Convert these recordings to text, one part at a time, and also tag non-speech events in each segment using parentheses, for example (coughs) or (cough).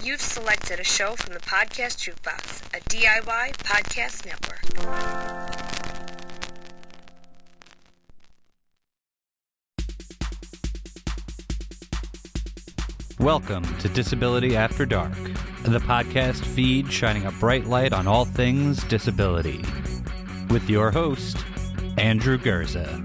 You've selected a show from the Podcast Jukebox, a DIY podcast network. Welcome to Disability After Dark, the podcast feed shining a bright light on all things disability. With your host, Andrew Gurza.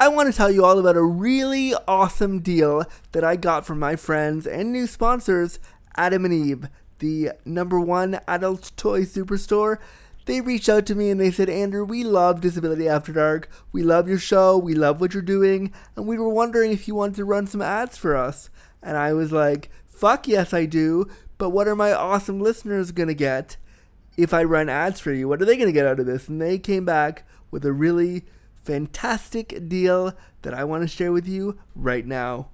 I want to tell you all about a really awesome deal that I got from my friends and new sponsors, Adam and Eve, the number one adult toy superstore. They reached out to me and they said, Andrew, we love Disability After Dark. We love your show. We love what you're doing. And we were wondering if you wanted to run some ads for us. And I was like, fuck yes, I do. But what are my awesome listeners going to get if I run ads for you? What are they going to get out of this? And they came back with a really fantastic deal that I want to share with you right now.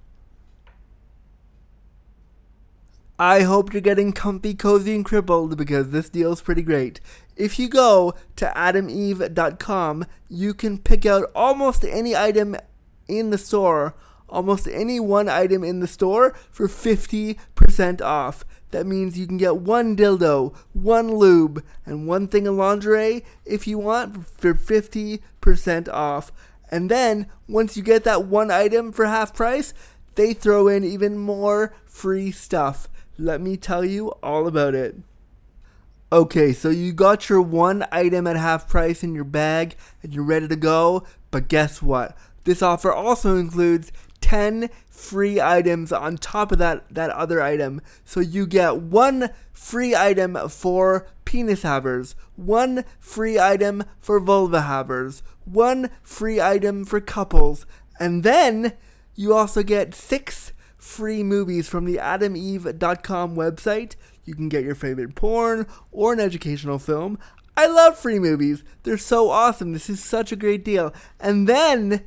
I hope you're getting comfy, cozy, and crippled because this deal is pretty great. If you go to adameve.com, you can pick out almost any item in the store, almost any one item in the store for 50% off. That means you can get one dildo, one lube, and one thing of lingerie if you want for 50% off. And then, once you get that one item for half price, they throw in even more free stuff. Let me tell you all about it. Okay, so you got your one item at half price in your bag and you're ready to go, but guess what? This offer also includes 10 free items on top of that that other item. So you get one free item for penis havers, one free item for vulva havers, one free item for couples, and then you also get 6 free movies from the adameve.com website. You can get your favorite porn or an educational film. I love free movies. They're so awesome. This is such a great deal. And then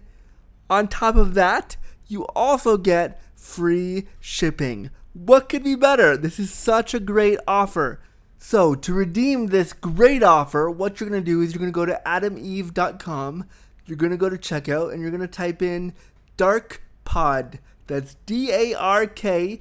on top of that, you also get free shipping. What could be better? This is such a great offer. So, to redeem this great offer, what you're going to do is you're going to go to adameve.com, you're going to go to checkout, and you're going to type in Dark Pod. That's D A R K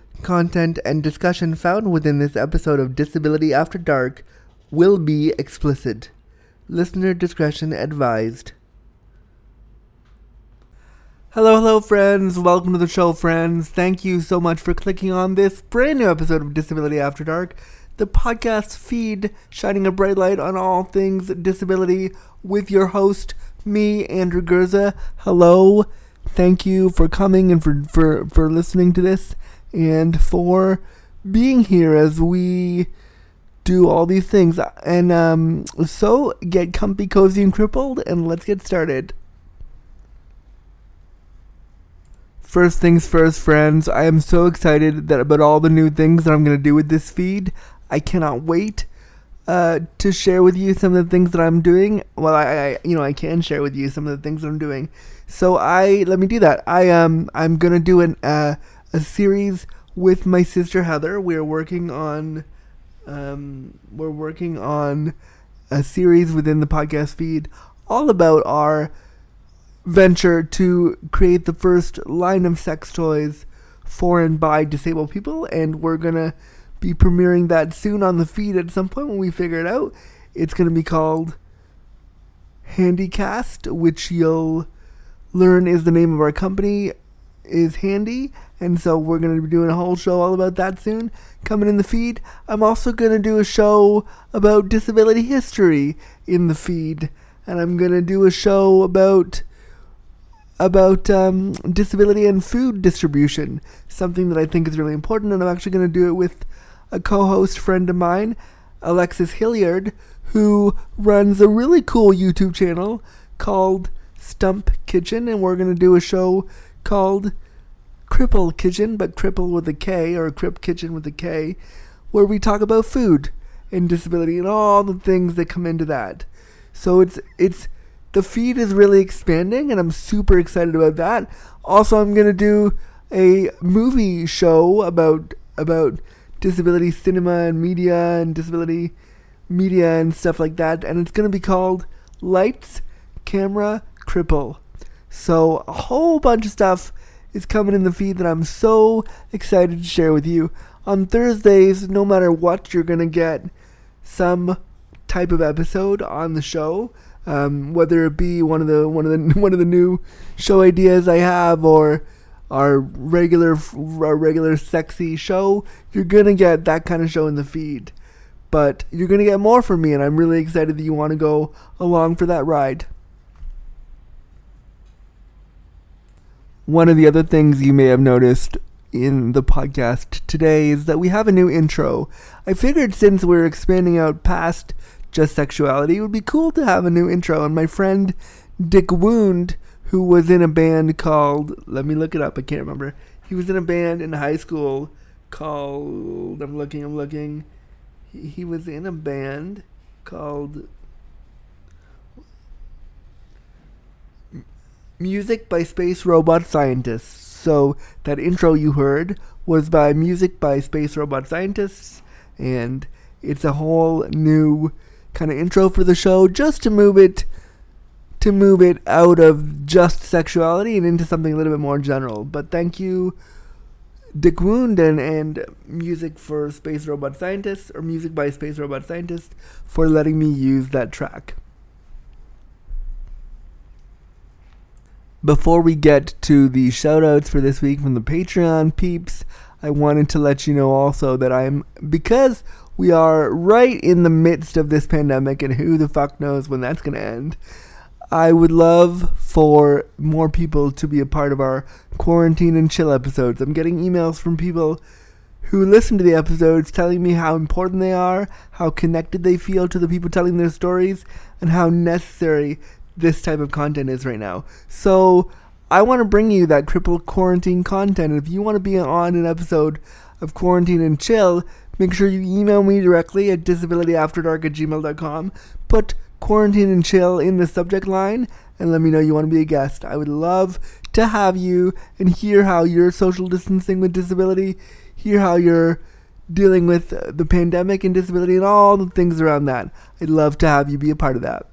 content, and discussion found within this episode of Disability After Dark will be explicit. Listener discretion advised. Hello, hello, friends. Welcome to the show, friends. Thank you so much for clicking on this brand new episode of Disability After Dark, the podcast feed shining a bright light on all things disability with your host, me, Andrew Gurza. Hello. Thank you for coming and for, for, for listening to this and for being here as we do all these things. And um, so get comfy, cozy, and crippled, and let's get started. First things first, friends. I am so excited that about all the new things that I'm going to do with this feed. I cannot wait uh, to share with you some of the things that I'm doing. Well, I, I, you know, I can share with you some of the things that I'm doing. So I let me do that. I um, I'm gonna do an uh, a series with my sister Heather. We're working on Um, we're working on a series within the podcast feed all about our venture to create the first line of sex toys for and by disabled people, and we're gonna be premiering that soon on the feed at some point when we figure it out. It's gonna be called Handycast, which you'll learn is the name of our company is handy and so we're going to be doing a whole show all about that soon. Coming in the feed i'm also going to do a show about disability history in the feed. And i'm going to do a show about about um, disability and food distribution. Something that i think is really important and i'm actually going to do it with a co-host friend of mine alexis hillyard who runs a really cool youtube channel called stump kitchen. And we're going to do a show called Cripple Kitchen, but Cripple with a K, or Crip Kitchen with a K, where we talk about food and disability and all the things that come into that. So it's it's the feed is really expanding, and I'm super excited about that. Also, I'm gonna do a movie show about about disability cinema and media and disability media and stuff like that, and it's gonna be called Lights, Camera, Cripple. So a whole bunch of stuff is coming in the feed that I'm so excited to share with you. On Thursdays, no matter what, you're gonna get some type of episode on the show. Um, whether it be one of the one of the (laughs) one of the new show ideas I have or our regular our regular sexy show, you're gonna get that kind of show in the feed. But you're gonna get more from me, and I'm really excited that you want to go along for that ride. One of the other things you may have noticed in the podcast today is that we have a new intro. I figured since we're expanding out past just sexuality, it would be cool to have a new intro. And my friend Dick Wound, who was in a band called, let me look it up, I can't remember. He was in a band in high school called, I'm looking, I'm looking. He, he was in a band called Music by Space Robot Scientists. So that intro you heard was by Music by Space Robot Scientists, and it's a whole new kind of intro for the show just to move it to move it out of just sexuality and into something a little bit more general. But thank you Dick Wound and, and Music for Space Robot Scientists or Music by Space Robot Scientists for letting me use that track. Before we get to the shoutouts for this week from the Patreon peeps, I wanted to let you know also that I'm because we are right in the midst of this pandemic and who the fuck knows when that's going to end. I would love for more people to be a part of our quarantine and chill episodes. I'm getting emails from people who listen to the episodes telling me how important they are, how connected they feel to the people telling their stories, and how necessary this type of content is right now. So I want to bring you that crippled quarantine content. If you want to be on an episode of Quarantine and Chill, make sure you email me directly at disabilityafterdark at gmail.com. Put Quarantine and Chill in the subject line and let me know you want to be a guest. I would love to have you and hear how you're social distancing with disability, hear how you're dealing with the pandemic and disability and all the things around that. I'd love to have you be a part of that.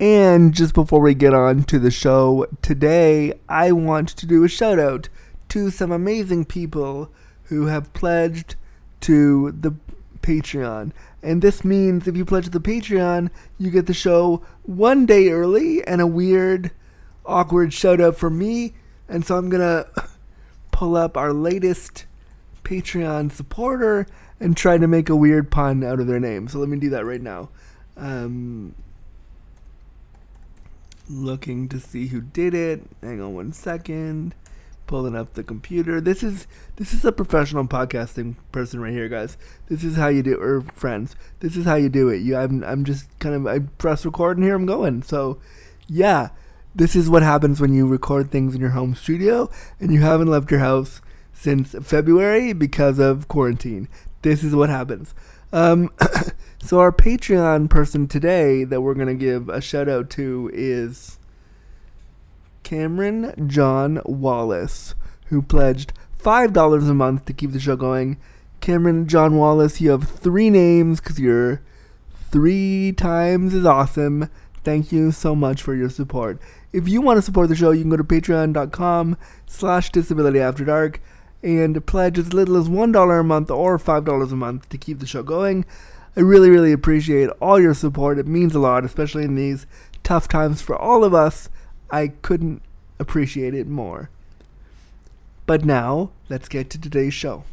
And just before we get on to the show today, I want to do a shout out to some amazing people who have pledged to the Patreon. And this means if you pledge to the Patreon, you get the show one day early and a weird, awkward shout out from me. And so I'm going (laughs) to pull up our latest Patreon supporter and try to make a weird pun out of their name. So let me do that right now. Um, looking to see who did it. Hang on one second. Pulling up the computer. This is this is a professional podcasting person right here, guys. This is how you do, or friends. This is how you do it. You, I'm I'm just kind of I press record and here I'm going. So, yeah, this is what happens when you record things in your home studio and you haven't left your house since February because of quarantine. This is what happens. Um, (coughs) (coughs) so our Patreon person today that we're gonna give a shout out to is Cameron John Wallace, who pledged $5 a month to keep the show going. Cameron John Wallace, you have three names because you're three times as awesome. Thank you so much for your support. If you want to support the show, you can go to patreon.com slash disability after dark and pledge as little as $1 a month or $5 a month to keep the show going. I really, really appreciate all your support. It means a lot, especially in these tough times for all of us. I couldn't appreciate it more. But now, let's get to today's show.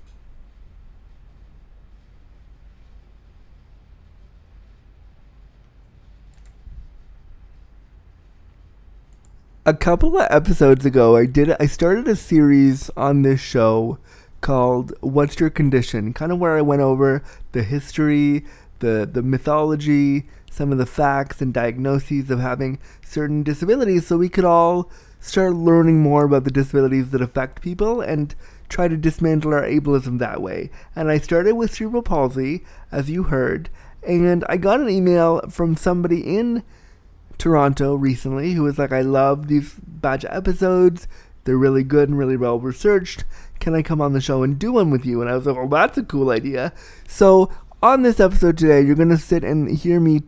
a couple of episodes ago, I did I started a series on this show called "What's Your Condition?" Kind of where I went over the history, the the mythology, some of the facts and diagnoses of having certain disabilities, so we could all start learning more about the disabilities that affect people and try to dismantle our ableism that way. And I started with cerebral palsy, as you heard, and I got an email from somebody in Toronto recently who was like, I love these batch episodes. They're really good and really well researched. Can I come on the show and do one with you? And I was like, well, that's a cool idea. So, on this episode today, you're going to sit and hear me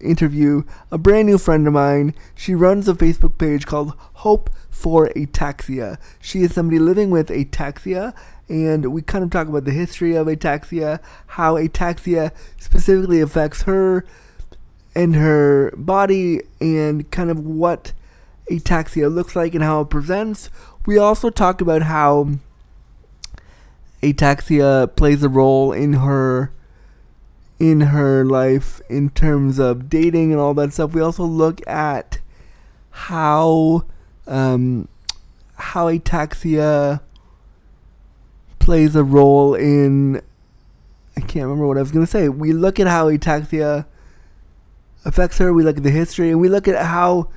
interview a brand new friend of mine. She runs a Facebook page called Hope for Ataxia. She is somebody living with ataxia, and we kind of talk about the history of ataxia, how ataxia specifically affects her and her body and kind of what ataxia looks like and how it presents. We also talk about how ataxia plays a role in her in her life in terms of dating and all that stuff. We also look at how um, how ataxia plays a role in I can't remember what I was to say. We look at how ataxia affects her. We look at the history and we look at how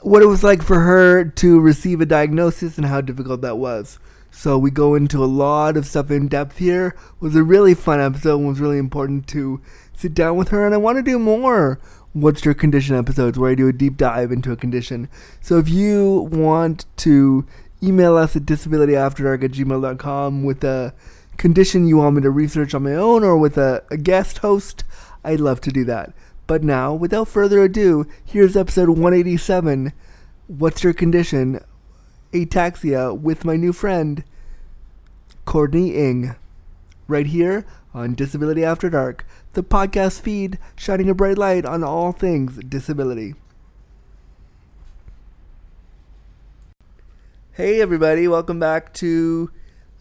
what it was like for her to receive a diagnosis and how difficult that was. So we go into a lot of stuff in depth here. It was a really fun episode. It was really important to sit down with her, and I want to do more what's your condition episodes where I do a deep dive into a condition. So if you want to email us at disabilityafterdark at gmail.com with a condition you want me to research on my own or with a, a guest host, I'd love to do that. But now, without further ado, here's episode 187 What's Your Condition? Ataxia with my new friend, Courtney Ing. Right here on Disability After Dark, the podcast feed shining a bright light on all things disability. Hey, everybody, welcome back to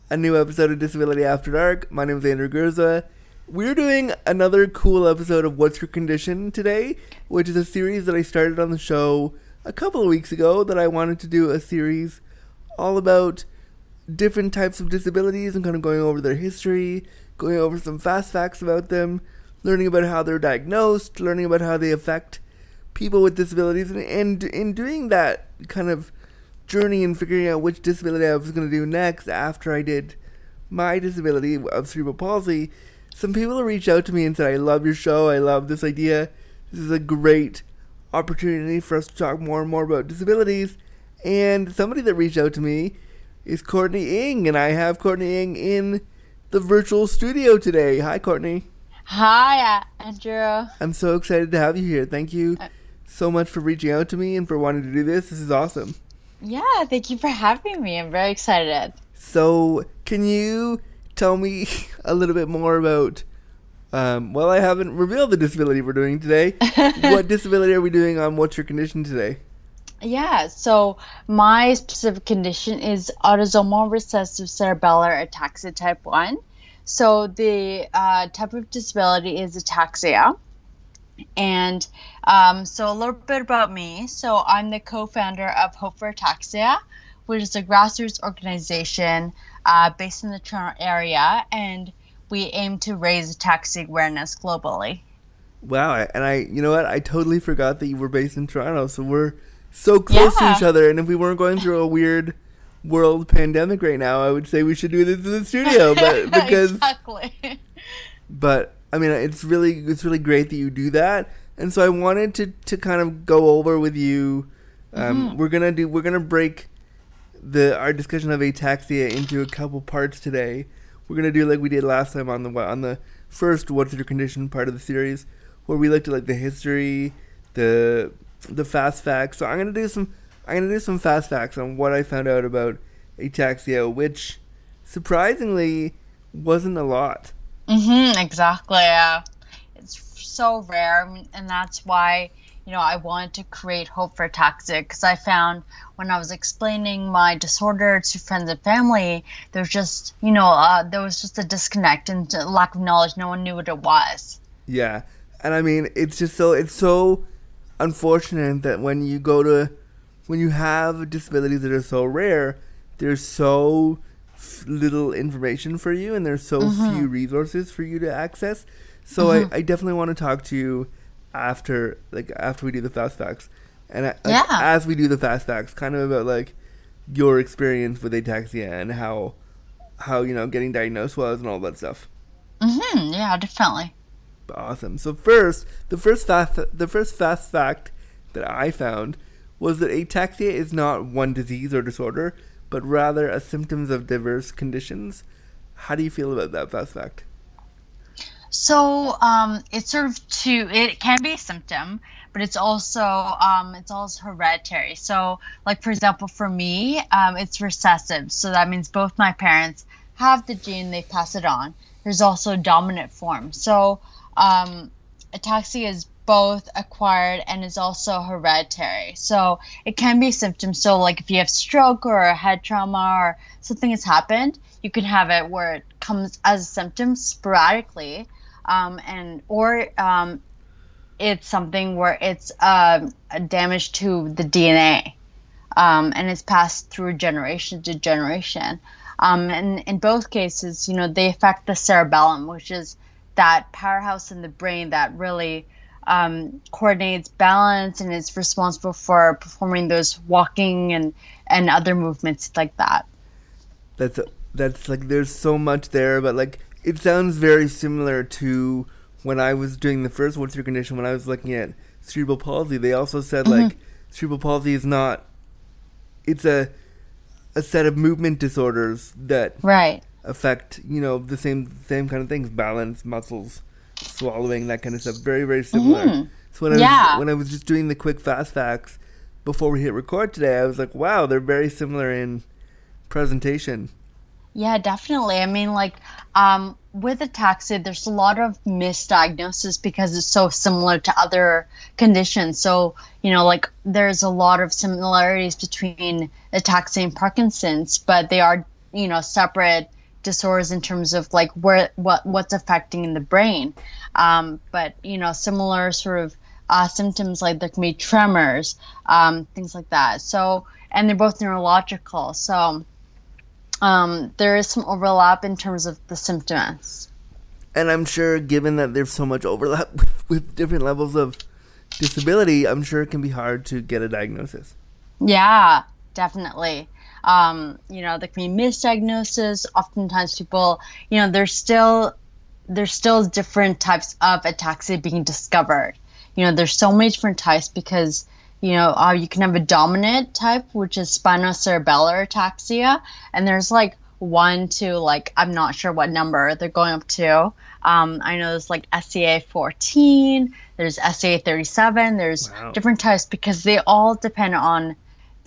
a new episode of Disability After Dark. My name is Andrew Gurza we're doing another cool episode of What's Your Condition today, which is a series that I started on the show a couple of weeks ago that I wanted to do a series all about different types of disabilities and kind of going over their history, going over some fast facts about them, learning about how they're diagnosed, learning about how they affect people with disabilities, and, and in doing that kind of journey and figuring out which disability I was going to do next after I did my disability of cerebral palsy some people reached out to me and said, I love your show. I love this idea. This is a great opportunity for us to talk more and more about disabilities. And somebody that reached out to me is Courtney Ing, and I have Courtney Ing in the virtual studio today. Hi, Courtney. Hi, Andrew. I'm so excited to have you here. Thank you uh, so much for reaching out to me and for wanting to do this. This is awesome. Yeah, thank you for having me. I'm very excited. So, can you tell me (laughs) a little bit more about? Um, well, I haven't revealed the disability we're doing today. (laughs) what disability are we doing on What's Your Condition today? Yeah, so my specific condition is autosomal recessive cerebellar ataxia type 1. So the uh, type of disability is ataxia. And um, so a little bit about me. So I'm the co founder of Hope for Ataxia, which is a grassroots organization uh, based in the Toronto area, and we aim to raise ataxia awareness globally. Wow, and I, you know what? I totally forgot that you were based in Toronto, so we're so close yeah. to each other. And if we weren't going through a weird world pandemic right now, I would say we should do this in the studio, (laughs) but (laughs) because exactly. But I mean, it's really it's really great that you do that, and so I wanted to to kind of go over with you. Um, mm-hmm. We're gonna do we're gonna break the our discussion of ataxia into a couple parts today. We're gonna do like we did last time on the on the first "What's Your Condition" part of the series, where we looked at like the history, the the fast facts. So I'm gonna do some I'm gonna do some fast facts on what I found out about ataxia, which surprisingly wasn't a lot. Mm-hmm, exactly. Yeah. it's so rare, and that's why you know I wanted to create Hope for Ataxia because I found when I was explaining my disorder to friends and family, there's just you know uh, there was just a disconnect and lack of knowledge. No one knew what it was. Yeah, and I mean it's just so it's so unfortunate that when you go to when you have disabilities that are so rare, there's so little information for you and there's so mm-hmm. few resources for you to access. So mm-hmm. I, I definitely want to talk to you after like after we do the fast facts. And like, yeah. as we do the fast facts, kind of about like your experience with ataxia and how how you know getting diagnosed was and all that stuff. Mm-hmm. Yeah, definitely. Awesome. So first, the first fast the first fast fact that I found was that ataxia is not one disease or disorder, but rather a symptoms of diverse conditions. How do you feel about that fast fact? So um, it's sort of two. It can be a symptom, but it's also um, it's also hereditary. So, like for example, for me, um, it's recessive. So that means both my parents have the gene; they pass it on. There's also a dominant form. So um, ataxia is both acquired and is also hereditary. So it can be symptoms. So like if you have stroke or a head trauma or something has happened, you can have it where it comes as a symptom sporadically, um, and or um, it's something where it's uh, a damage to the DNA, um, and it's passed through generation to generation. Um, and in both cases, you know, they affect the cerebellum, which is that powerhouse in the brain that really um, coordinates balance and is responsible for performing those walking and and other movements like that. That's that's like there's so much there, but like it sounds very similar to when I was doing the first what's your condition when I was looking at cerebral palsy. They also said mm-hmm. like cerebral palsy is not it's a a set of movement disorders that right affect you know the same same kind of things balance muscles swallowing, that kind of stuff. Very, very similar. Mm-hmm. So when I yeah. was when I was just doing the quick fast facts before we hit record today, I was like, wow, they're very similar in presentation. Yeah, definitely. I mean, like um, with ataxia, there's a lot of misdiagnosis because it's so similar to other conditions. So, you know, like there's a lot of similarities between ataxia and Parkinson's, but they are, you know, separate disorders in terms of like where what what's affecting in the brain. Um, but you know, similar sort of uh, symptoms like there can be tremors, um, things like that. So and they're both neurological. So um, there is some overlap in terms of the symptoms. And I'm sure, given that there's so much overlap (laughs) with, with different levels of disability, I'm sure it can be hard to get a diagnosis. Yeah, definitely um, you know, there can be misdiagnosis. Oftentimes, people, you know, there's still there's still different types of ataxia being discovered. You know, there's so many different types because you know uh, you can have a dominant type, which is spinocerebellar ataxia, and there's like one to like I'm not sure what number they're going up to. Um, I know there's like SCA 14, there's SCA 37, there's wow. different types because they all depend on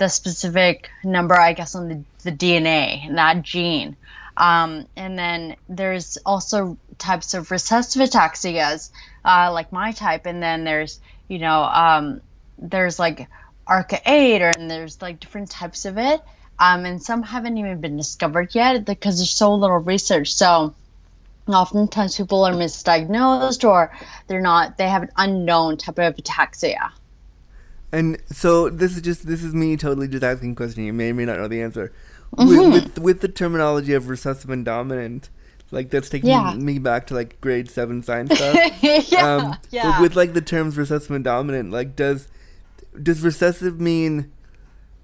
the specific number, I guess, on the, the DNA, and that gene. Um, and then there's also types of recessive ataxias, uh, like my type. And then there's, you know, um, there's like ARCA8, and there's like different types of it. Um, and some haven't even been discovered yet because there's so little research. So oftentimes people are misdiagnosed or they're not, they have an unknown type of ataxia. And so this is just this is me totally just asking a question. You may or may not know the answer. Mm-hmm. With, with, with the terminology of recessive and dominant, like that's taking yeah. me back to like grade seven science stuff. (laughs) yeah, um, yeah. With like the terms recessive and dominant, like does does recessive mean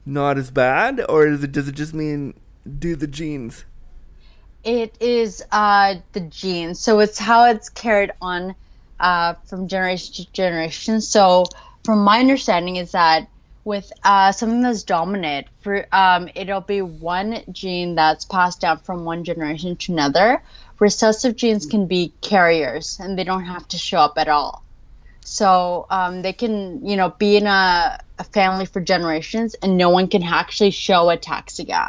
not as bad, or does it does it just mean do the genes? It is uh, the genes, so it's how it's carried on uh, from generation to generation. So from my understanding is that with uh, something that's dominant. For um, it'll be one gene that's passed down from one generation to another. Recessive genes can be carriers, and they don't have to show up at all. So um, they can, you know, be in a, a family for generations, and no one can actually show ataxia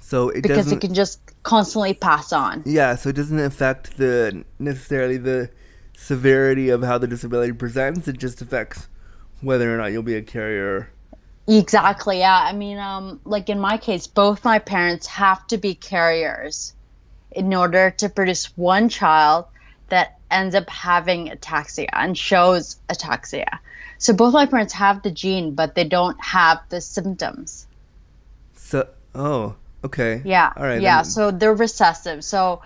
So it because it can just constantly pass on. yeah, so it doesn't affect the necessarily the severity of how the disability presents. It just affects whether or not you'll be a carrier. Exactly. Yeah. I mean, um, like in my case, both my parents have to be carriers in order to produce one child that ends up having ataxia and shows ataxia. So both my parents have the gene, but they don't have the symptoms. So oh, okay. Yeah. All right. Yeah. then- So they're recessive. So,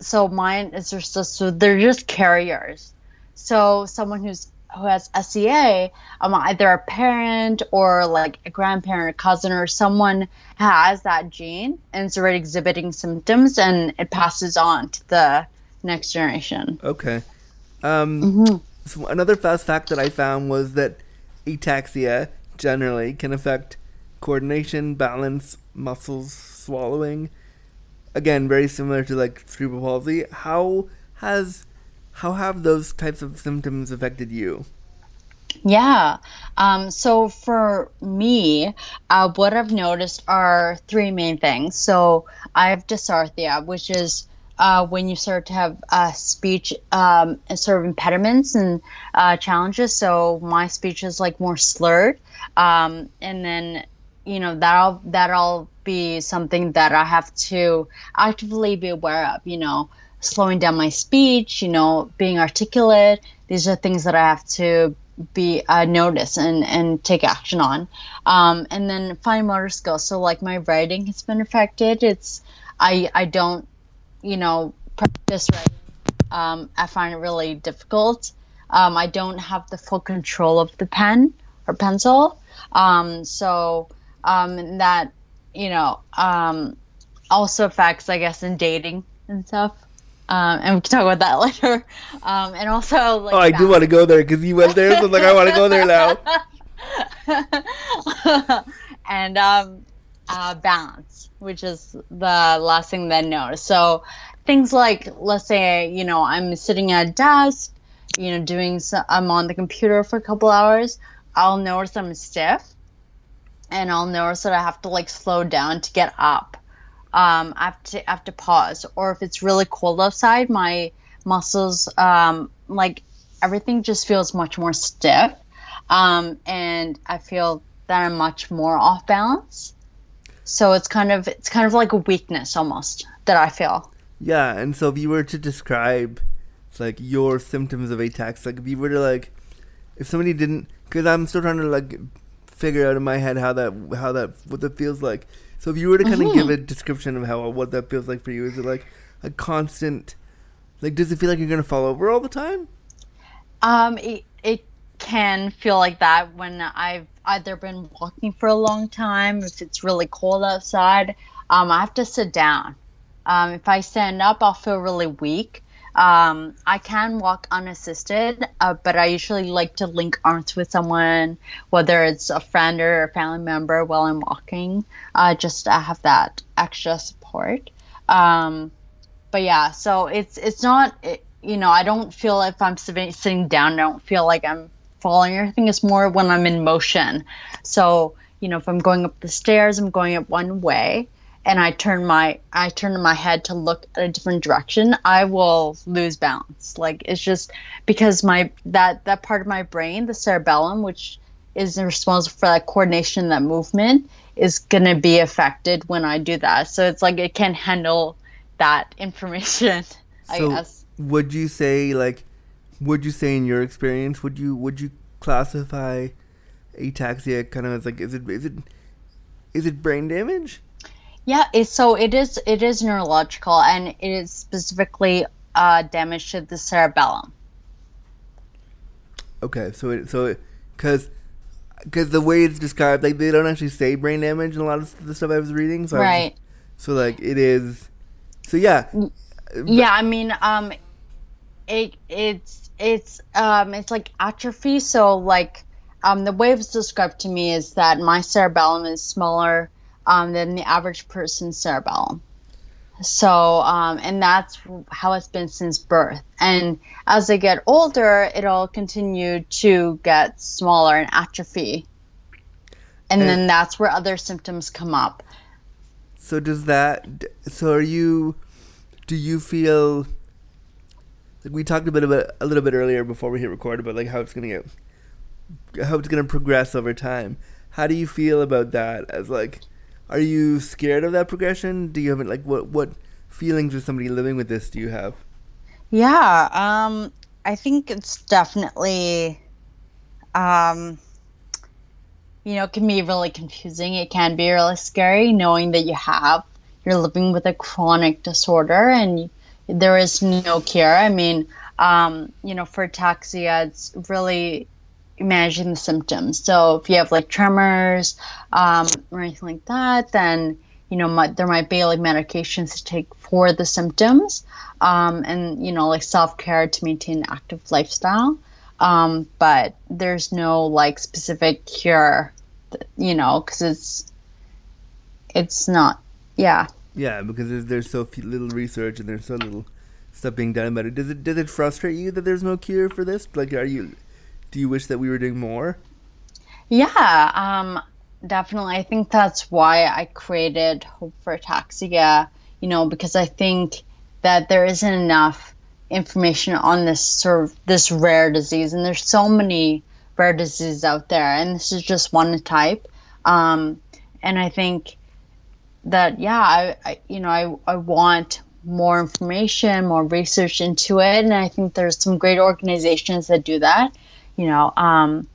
so mine is just So they're just carriers. So someone who's who has SCA, um, either a parent or like a grandparent, a cousin, or someone has that gene and it's already exhibiting symptoms, and it passes on to the next generation. Okay. Um, Mm-hmm. so another fast fact that I found was that ataxia generally can affect coordination, balance, muscles, swallowing. Again, very similar to like cerebral palsy. How has how have those types of symptoms affected you? Yeah. Um, so for me, uh, what I've noticed are three main things. So I have dysarthria, which is uh, when you start to have uh, speech um, sort of impediments and uh, challenges. So my speech is like more slurred, um, and then you know that'll that'll be something that I have to actively be aware of. You know, slowing down my speech. You know, being articulate. These are things that I have to be uh, notice and and take action on. Um, and then fine motor skills. So like my writing has been affected. It's I I don't you know practice writing. Um, I find it really difficult. Um, I don't have the full control of the pen or pencil. Um, so um, that you know um, also affects I guess in dating and stuff. Um, and we can talk about that (laughs) later. Um, and also like Oh, I do want to go there because you went there, so like I want to go there now. (laughs) and um, uh, balance, which is the last thing that I noticed. So things like, let's say, you know, I'm sitting at a desk, you know, doing, I'm on the computer for a couple hours. I'll notice I'm stiff, and I'll notice that I have to like slow down to get up. Um, I have to I have to pause, or if it's really cold outside, my muscles, um, like everything, just feels much more stiff um, and I feel that I'm much more off balance. So it's kind of it's kind of like a weakness almost that I feel. Yeah, and so if you were to describe like your symptoms of ataxia, like if you were to like, if somebody didn't, because I'm still trying to like figure out in my head how that how that what that feels like. So if you were to kind of give a description of how what that feels like for you, is it like a constant, like does it feel like you're gonna fall over all the time? Um, it can feel like that when I've either been walking for a long time, if it's really cold outside, um, I have to sit down. Um, if I stand up, I'll feel really weak. Um, I can walk unassisted, uh, but I usually like to link arms with someone, whether it's a friend or a family member, while I'm walking, uh, just to have that extra support. Um, but yeah, so it's it's not it, you know I don't feel if I'm sitting down, I don't feel like I'm falling or anything. It's more when I'm in motion. So you know if I'm going up the stairs, I'm going up one way, and I turn my I turn my head to look at a different direction, I will lose balance. Like it's just because my that that part of my brain, the cerebellum, which is responsible for that coordination, that movement, is gonna be affected when I do that. So it's like it can't handle that information. (laughs) I So guess. would you say like, would you say in your experience, would you would you classify ataxia kind of as like is it is it is it brain damage? Yeah, so it is it is neurological and it is specifically uh, damage to the cerebellum. Okay, so it so because because the way it's described, like they don't actually say brain damage in a lot of the stuff I was reading. So Right. just- so like it is. So yeah, Yeah, I mean, um, it it's it's um it's like atrophy. So like um, the way it's described to me is that my cerebellum is smaller um, than the average person's cerebellum. So, um, and that's how it's been since birth. And as I get older, it'll continue to get smaller and atrophy. And, And- then that's where other symptoms come up. So does that? So are you? Do you feel? Like we talked a bit about a little bit earlier before we hit record about like how it's gonna get, how it's gonna progress over time. How do you feel about that? As like, are you scared of that progression? Do you have like what what feelings as somebody living with this do you have? Yeah, um, I think it's definitely, um, you know, it can be really confusing. It can be really scary knowing that you have, you're living with a chronic disorder and there is no cure. I mean, um, you know, for ataxia, it's really managing the symptoms. So if you have like tremors um, or anything like that, then you know there might be like medications to take for the symptoms, um, and you know like self care to maintain an active lifestyle. Um, but there's no like specific cure, you know, because it's it's not. Yeah. Yeah, because there's, there's so few, little research and there's so little stuff being done about it. Does it does it frustrate you that there's no cure for this? Like, are you? Do you wish that we were doing more? Yeah, um, definitely. I think that's why I created Hope for Ataxia, you know, because I think that there isn't enough information on this sort of this rare disease, and there's so many rare diseases out there, and this is just one type. Um, and I think that yeah, I, I you know I I want more information, more research into it, and I think there's some great organizations that do that. You know, um,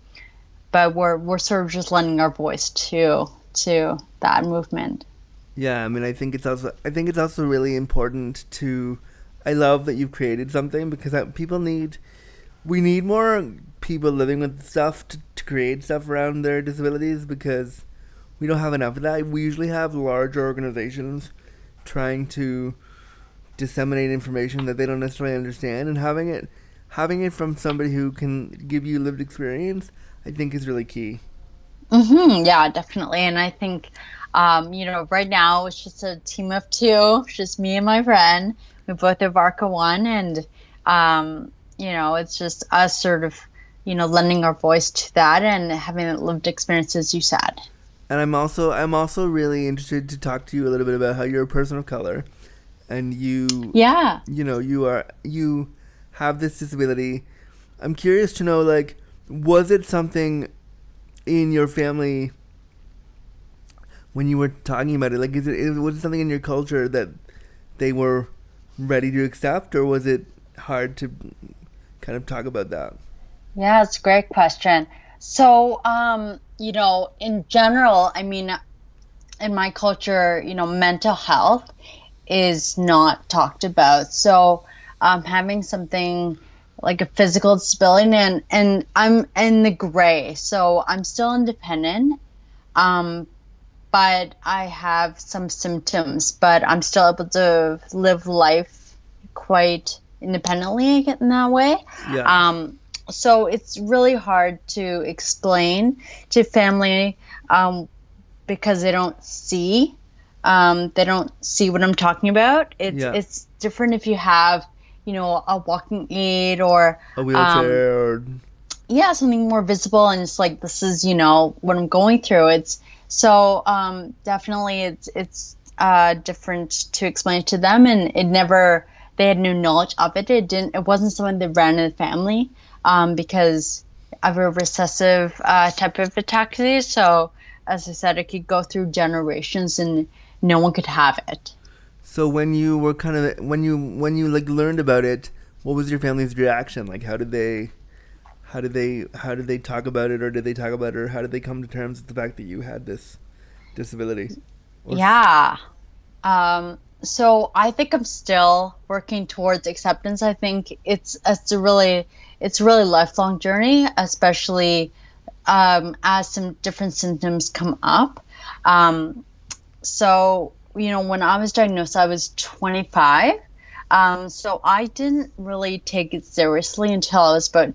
but we're we're sort of just lending our voice to to that movement. Yeah, I mean, I think it's also I think it's also really important to. I love that you've created something because people need, we need more people living with stuff to, to create stuff around their disabilities because we don't have enough of that. We usually have larger organizations trying to disseminate information that they don't necessarily understand, and having it, having it from somebody who can give you lived experience, I think is really key. hmm yeah, definitely. And I think, um, you know, right now it's just a team of two, it's just me and my friend. We both have ARCA one, and um, you know, it's just us sort of, you know, lending our voice to that and having lived experience, as you said. And I'm also I'm also really interested to talk to you a little bit about how you're a person of color, and you Yeah. you know you are you have this disability. I'm curious to know like was it something in your family when you were talking about it? Like is it is, was it something in your culture that they were ready to accept, or was it hard to kind of talk about that? Yeah, it's a great question. So, um, you know, in general, I mean, in my culture, you know, mental health is not talked about. So, um, having something like a physical disability, and and I'm in the gray, so I'm still independent, um, but I have some symptoms, but I'm still able to live life quite independently in that way. Yeah. Um, so it's really hard to explain to family um, because they don't see um, they don't see what I'm talking about. It's Yeah. it's different if you have you know a walking aid or a wheelchair or yeah something more visible and it's like this is you know what i'm going through it's so um, definitely it's it's uh, different to explain it to them and it never they had no knowledge of it it didn't it wasn't something that ran in the family um, because of a recessive uh, type of ataxia so as i said it could go through generations and no one could have it So when you were kind of when you when you like learned about it, what was your family's reaction? Like how did they how did they how did they talk about it or did they talk about it or how did they come to terms with the fact that you had this disability? Or- Yeah. Um, so I think I'm still working towards acceptance. I think it's it's a really it's a really lifelong journey, especially um, as some different symptoms come up. Um, so you know, when I was diagnosed, I was 25. Um, so I didn't really take it seriously until I was about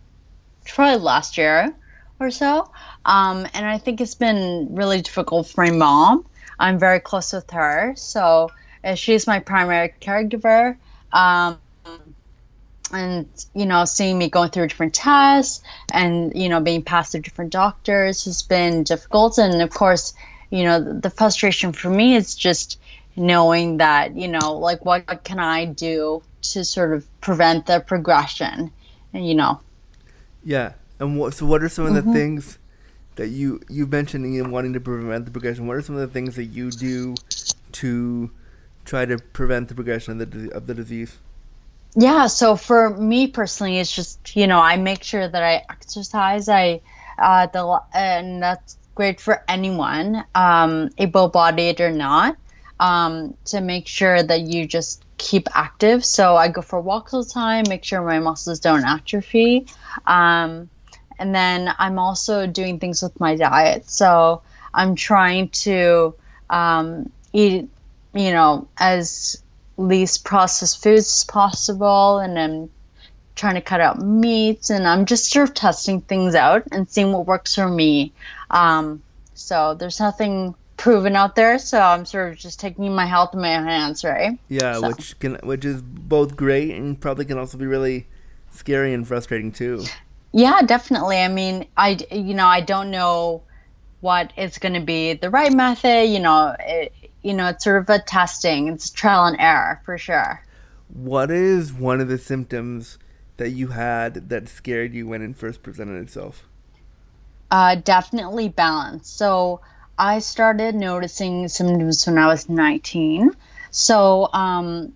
probably last year or so. Um, and I think it's been really difficult for my mom. I'm very close with her, so she's my primary caregiver. Um, and you know, seeing me going through different tests and you know being passed through different doctors has been difficult. And of course, you know, the, the frustration for me is just knowing that you know, like what, what can I do to sort of prevent the progression, and you know. Yeah, and what? So, what are some of the mm-hmm. things that you you mentioned in wanting to prevent the progression? What are some of the things that you do to try to prevent the progression of the of the disease? Yeah, so for me personally, it's just you know I make sure that I exercise. I uh, the and that's great for anyone, um, able-bodied or not, um, to make sure that you just keep active. So I go for walks all the time, make sure my muscles don't atrophy. Um, and then I'm also doing things with my diet. So I'm trying to um, eat, you know, as least processed foods as possible. And I'm trying to cut out meats. And I'm just sort of testing things out and seeing what works for me. Um, so there's nothing proven out there. So I'm sort of just taking my health in my hands, right? Yeah, so. which can which is both great and probably can also be really scary and frustrating too. Yeah, definitely. I mean, I you know I don't know what is going to be the right method. You know, it, you know, it's sort of a testing. It's trial and error for sure. What is one of the symptoms that you had that scared you when it first presented itself? Uh, definitely balance. So I started noticing symptoms when I was 19. So um,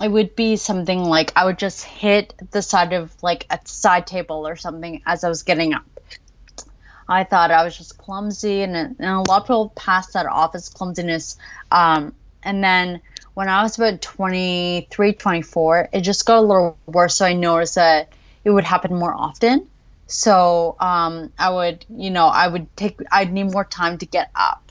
it would be something like I would just hit the side of like a side table or something as I was getting up. I thought I was just clumsy, and, and a lot of people pass that off as clumsiness. Um, and then when I was about 23, 24, it just got a little worse. So I noticed that it would happen more often. So um, I would, you know, I would take, I'd need more time to get up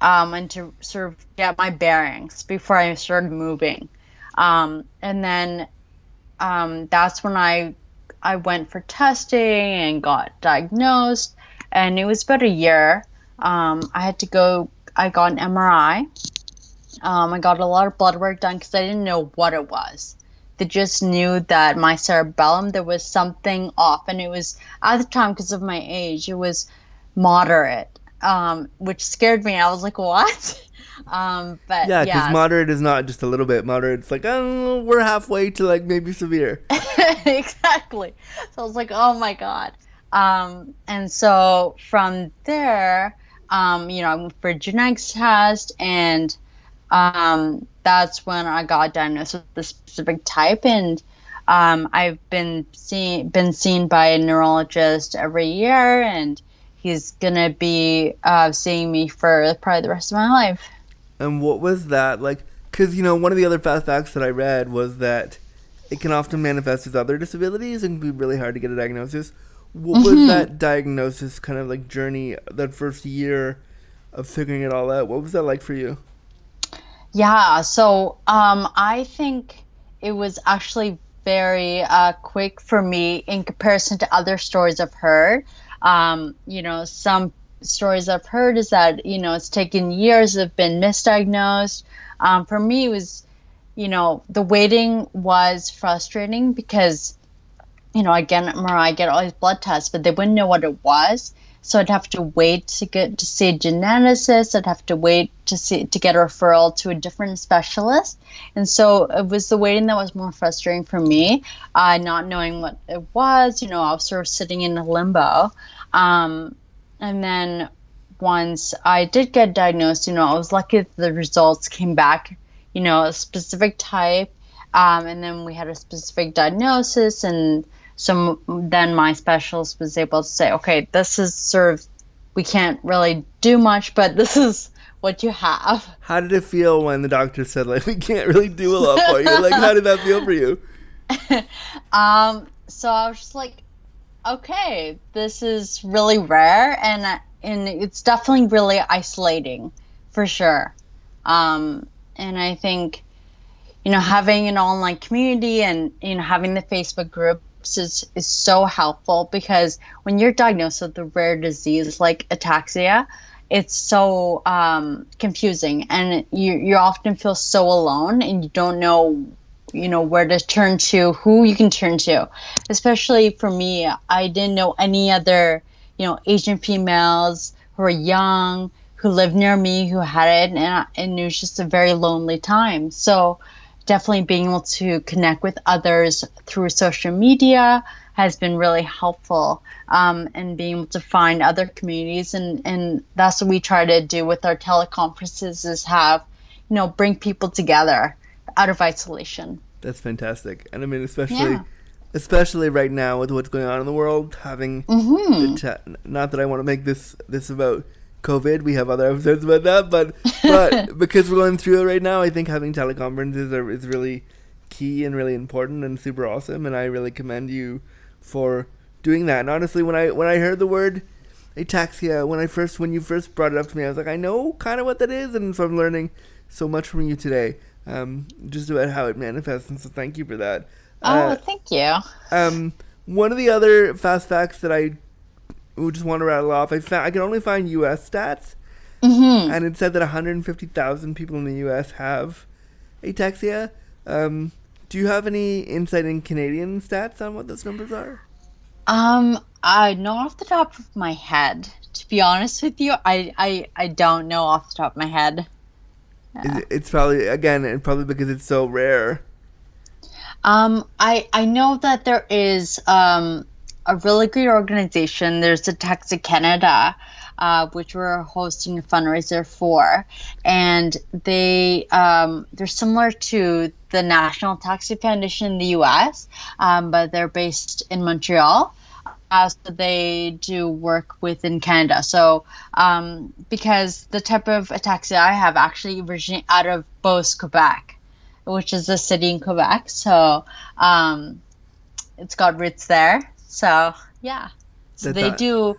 um, and to sort of get my bearings before I started moving. Um, and then um, that's when I I went for testing and got diagnosed. And it was about a year. Um, I had to go. I got an MRI. Um, I got a lot of blood work done because I didn't know what it was. They just knew that my cerebellum there was something off, and it was at the time because of my age, it was moderate, um, which scared me. I was like, "What?" (laughs) Um, but yeah, because yeah. moderate is not just a little bit. Moderate, it's like oh, we're halfway to like maybe severe. (laughs) exactly. So I was like, oh my god. Um, and so from there, um, you know, I went for genetics test, and um, that's when I got diagnosed with the specific type. And um, I've been seen been seen by a neurologist every year, and he's gonna be uh, seeing me for probably the rest of my life. And what was that like? Because you know, one of the other fast facts that I read was that it can often manifest as other disabilities and be really hard to get a diagnosis. What mm-hmm. was that diagnosis kind of like journey? That first year of figuring it all out. What was that like for you? Yeah, so um, I think it was actually very uh, quick for me in comparison to other stories I've heard. Um, you know, some stories I've heard is that you know it's taken years, have been misdiagnosed. Um, for me, it was you know the waiting was frustrating because you know again I get all these blood tests, but they wouldn't know what it was. So I'd have to wait to get to see a geneticist. I'd have to wait to see to get a referral to a different specialist, and so it was the waiting that was more frustrating for me. Uh, not knowing what it was, you know, I was sort of sitting in a limbo. Um, and then once I did get diagnosed, you know, I was lucky that the results came back, you know, a specific type. Um, and then we had a specific diagnosis, and so then my specialist was able to say, okay, this is sort of, we can't really do much, but this is what you have. (laughs) How did it feel when the doctor said, like, we can't really do a lot for you? like, how did that feel for you? (laughs) um, so I was just like, okay, this is really rare, and and it's definitely really isolating, for sure. Um, and I think, you know, having an online community and you know having the Facebook group is, is so helpful because when you're diagnosed with a rare disease like ataxia, it's so um, confusing and you, you often feel so alone and you don't know you know where to turn to who you can turn to. Especially for me i didn't know any other you know asian females who are young who lived near me who had it and, and it was just a very lonely time. So definitely being able to connect with others through social media has been really helpful um, and being able to find other communities and, and that's what we try to do with our teleconferences is have you know bring people together out of isolation That's fantastic, and I mean, especially Yeah. especially right now with what's going on in the world, having Mm-hmm. the te- not that I want to make this this about COVID. We have other episodes about that, but but (laughs) because we're going through it right now, I think having teleconferences are, is really key and really important and super awesome. And I really commend you for doing that. And honestly, when I when I heard the word ataxia, when I first when you first brought it up to me, I was like, I know kind of what that is, and so I'm learning so much from you today, um, just about how it manifests. And so thank you for that. oh Uh, thank you um, one of the other fast facts that I would just want to rattle off, I found I can only find U.S. stats, hmm and it said that 150,000 people in the U.S. have ataxia. Um, do you have any insight in Canadian stats on what those numbers are? Um, I know off the top of my head. To be honest with you, I I, I don't know off the top of my head. Is it, it's probably again, and probably because it's so rare. Um, I I know that there is um a really great organization. There's the Ataxia Canada, uh, which we're hosting a fundraiser for, and they um they're similar to the National Ataxia Foundation in the U.S., um, but they're based in Montreal. Uh, so they do work within Canada. So um, because the type of ataxia I have actually originates out of Beauce, Quebec, which is a city in Quebec. So um, it's got roots there. So yeah. So That's they not- do.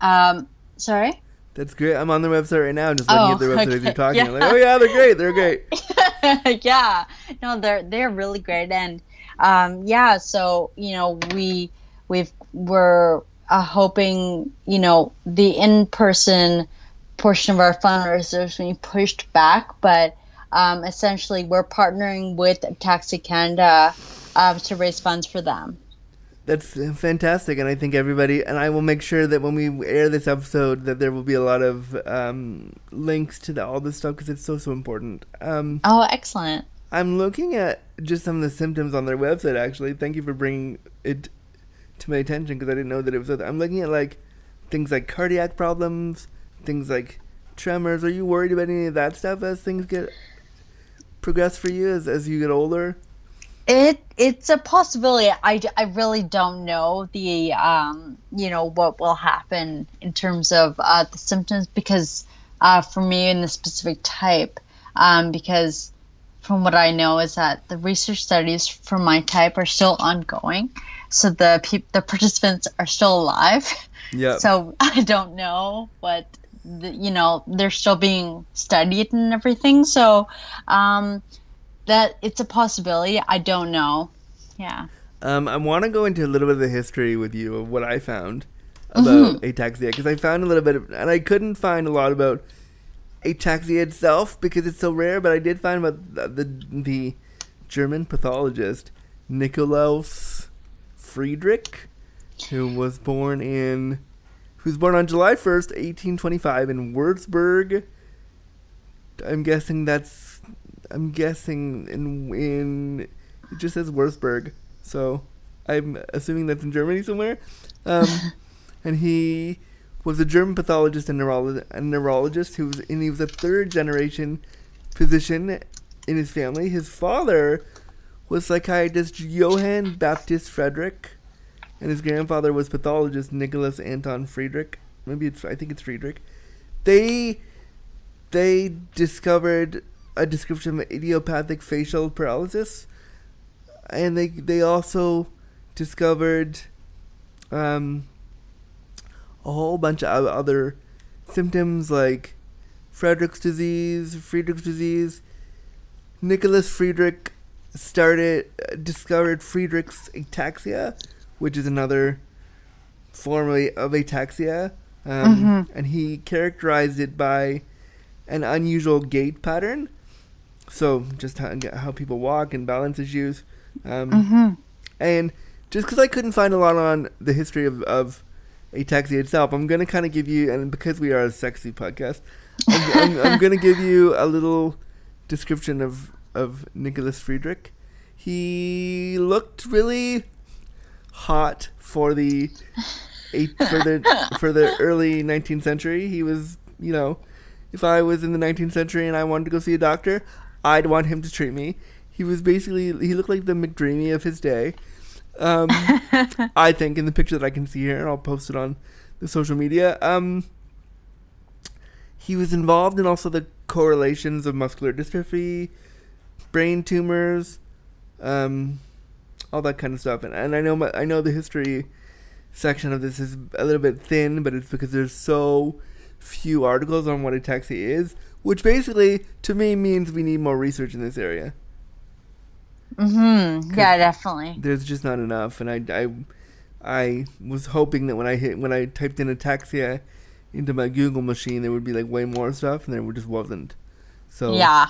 Um, sorry. That's great. I'm on their website right now, just looking Oh, at their website as you're talking. I'm like, oh yeah, they're great. They're great. (laughs) yeah no they're they're really great and um yeah so you know we we've we're uh, hoping you know the in-person portion of our fundraiser is being pushed back but um essentially we're partnering with Ataxia Canada uh, to raise funds for them That's fantastic, and I think everybody and I will make sure that when we air this episode, that there will be a lot of um, links to the, all this stuff because it's so so important. Um, oh excellent I'm looking at just some of the symptoms on their website. Actually, thank you for bringing it to my attention because I didn't know that it was. I'm looking at like things like cardiac problems, things like tremors. Are you worried about any of that stuff as things get progress for you as as you get older? It it's a possibility. I, I really don't know the um you know what will happen in terms of uh, the symptoms because uh, for me in the specific type um because from what I know is that the research studies for my type are still ongoing, so the peop- the participants are still alive. Yeah. So (laughs) I don't know what the, you know they're still being studied and everything. So um, that it's a possibility. I don't know. Yeah. Um, I want to go into a little bit of the history with you of what I found about ataxia because I found a little bit of, and I couldn't find a lot about ataxia itself because it's so rare. But I did find about the the, the German pathologist Nikolaus Friedreich, who was born in, who was born on July first, eighteen twenty-five, in Würzburg. I'm guessing that's, I'm guessing in in, it just says Würzburg, so I'm assuming that's in Germany somewhere. Um, (laughs) and he was a German pathologist and neurologist, a neurologist who was, and he was a third generation physician in his family. His father was psychiatrist Johann Baptist Friedreich, and his grandfather was pathologist Nicholas Anton Friedreich. Maybe it's I think it's Friedrich. They they discovered a description of idiopathic facial paralysis, and they they also discovered um, a whole bunch of other symptoms like Friedreich's disease, Friedreich's disease. Nicholas Friedreich started uh, discovered Friedreich's ataxia, which is another form of, of ataxia, um, and he characterized it by an unusual gait pattern. So just how, how people walk and balance issues, um, and just because I couldn't find a lot on the history of, of ataxia itself, I'm gonna kind of give you, and because we are a sexy podcast, I'm, (laughs) I'm, I'm gonna give you a little description of of Nicholas Friedreich. He looked really hot for the eight for the for the early 19th century. He was, you know, if I was in the 19th century and I wanted to go see a doctor, I'd want him to treat me. He was basically he looked like the McDreamy of his day. Um, (laughs) I think in the picture that I can see here, and I'll post it on the social media. Um, he was involved in also the correlations of muscular dystrophy, brain tumors, um, all that kind of stuff. And, and I know my, I know the history section of this is a little bit thin, but it's because there's so few articles on what ataxia is, which basically to me means we need more research in this area. Mm-hmm. Yeah, definitely. There's just not enough, and I, I, I was hoping that when I hit when I typed in ataxia into my Google machine, there would be like way more stuff, and there just wasn't. So Yeah,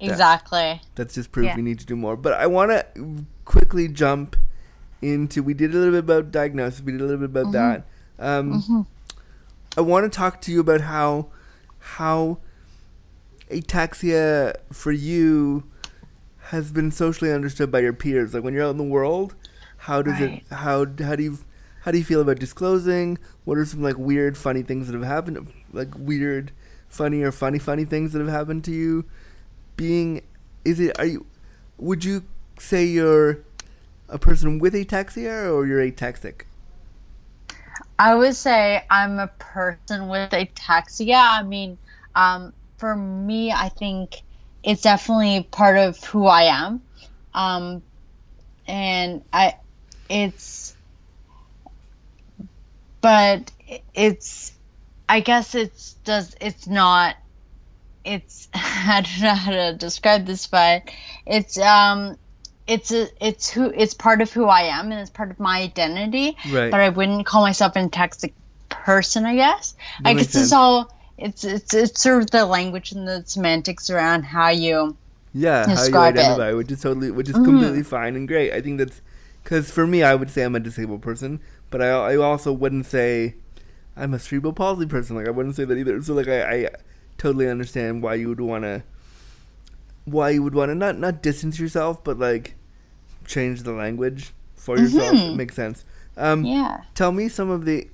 exactly. that's just proof Yeah. we need to do more. But I want to quickly jump into. We did a little bit about diagnosis. We did a little bit about that. Um, I want to talk to you about how how ataxia for you has been socially understood by your peers. Like when you're out in the world, how does Right. it how how do you how do you feel about disclosing? What are some like weird funny things that have happened? Like weird funny or funny funny things that have happened to you? Being is it are you would you say you're a person with ataxia or you're ataxic? I would say I'm a person with ataxia. I mean, um, for me, I think it's definitely part of who I am. Um, and I, it's, but it's, I guess it's does, it's not, it's, (laughs) I don't know how to describe this, but it's, um, it's a, it's who it's part of who I am and it's part of my identity Right. but I wouldn't call myself an ataxic person. I guess. That I guess it's all. It's it's it's sort of the language and the semantics around how you. Yeah, how you describe it. identify, which is totally, which is completely fine and great. I think that's because for me, I would say I'm a disabled person, but I, I also wouldn't say I'm a cerebral palsy person. Like I wouldn't say that either. So like I, I totally understand why you would want to, why you would want to not not distance yourself, but like change the language for yourself. It makes sense. Um, Yeah. Tell me some of the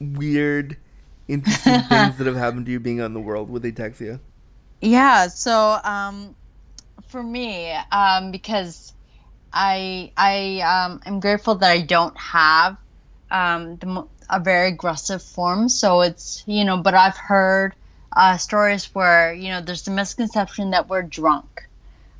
weird, interesting (laughs) things that have happened to you being on the world with ataxia. Yeah. So um, for me, um, because I I um, am grateful that I don't have um, the, a very aggressive form. So it's you know, but I've heard uh, stories where you know there's the misconception that we're drunk.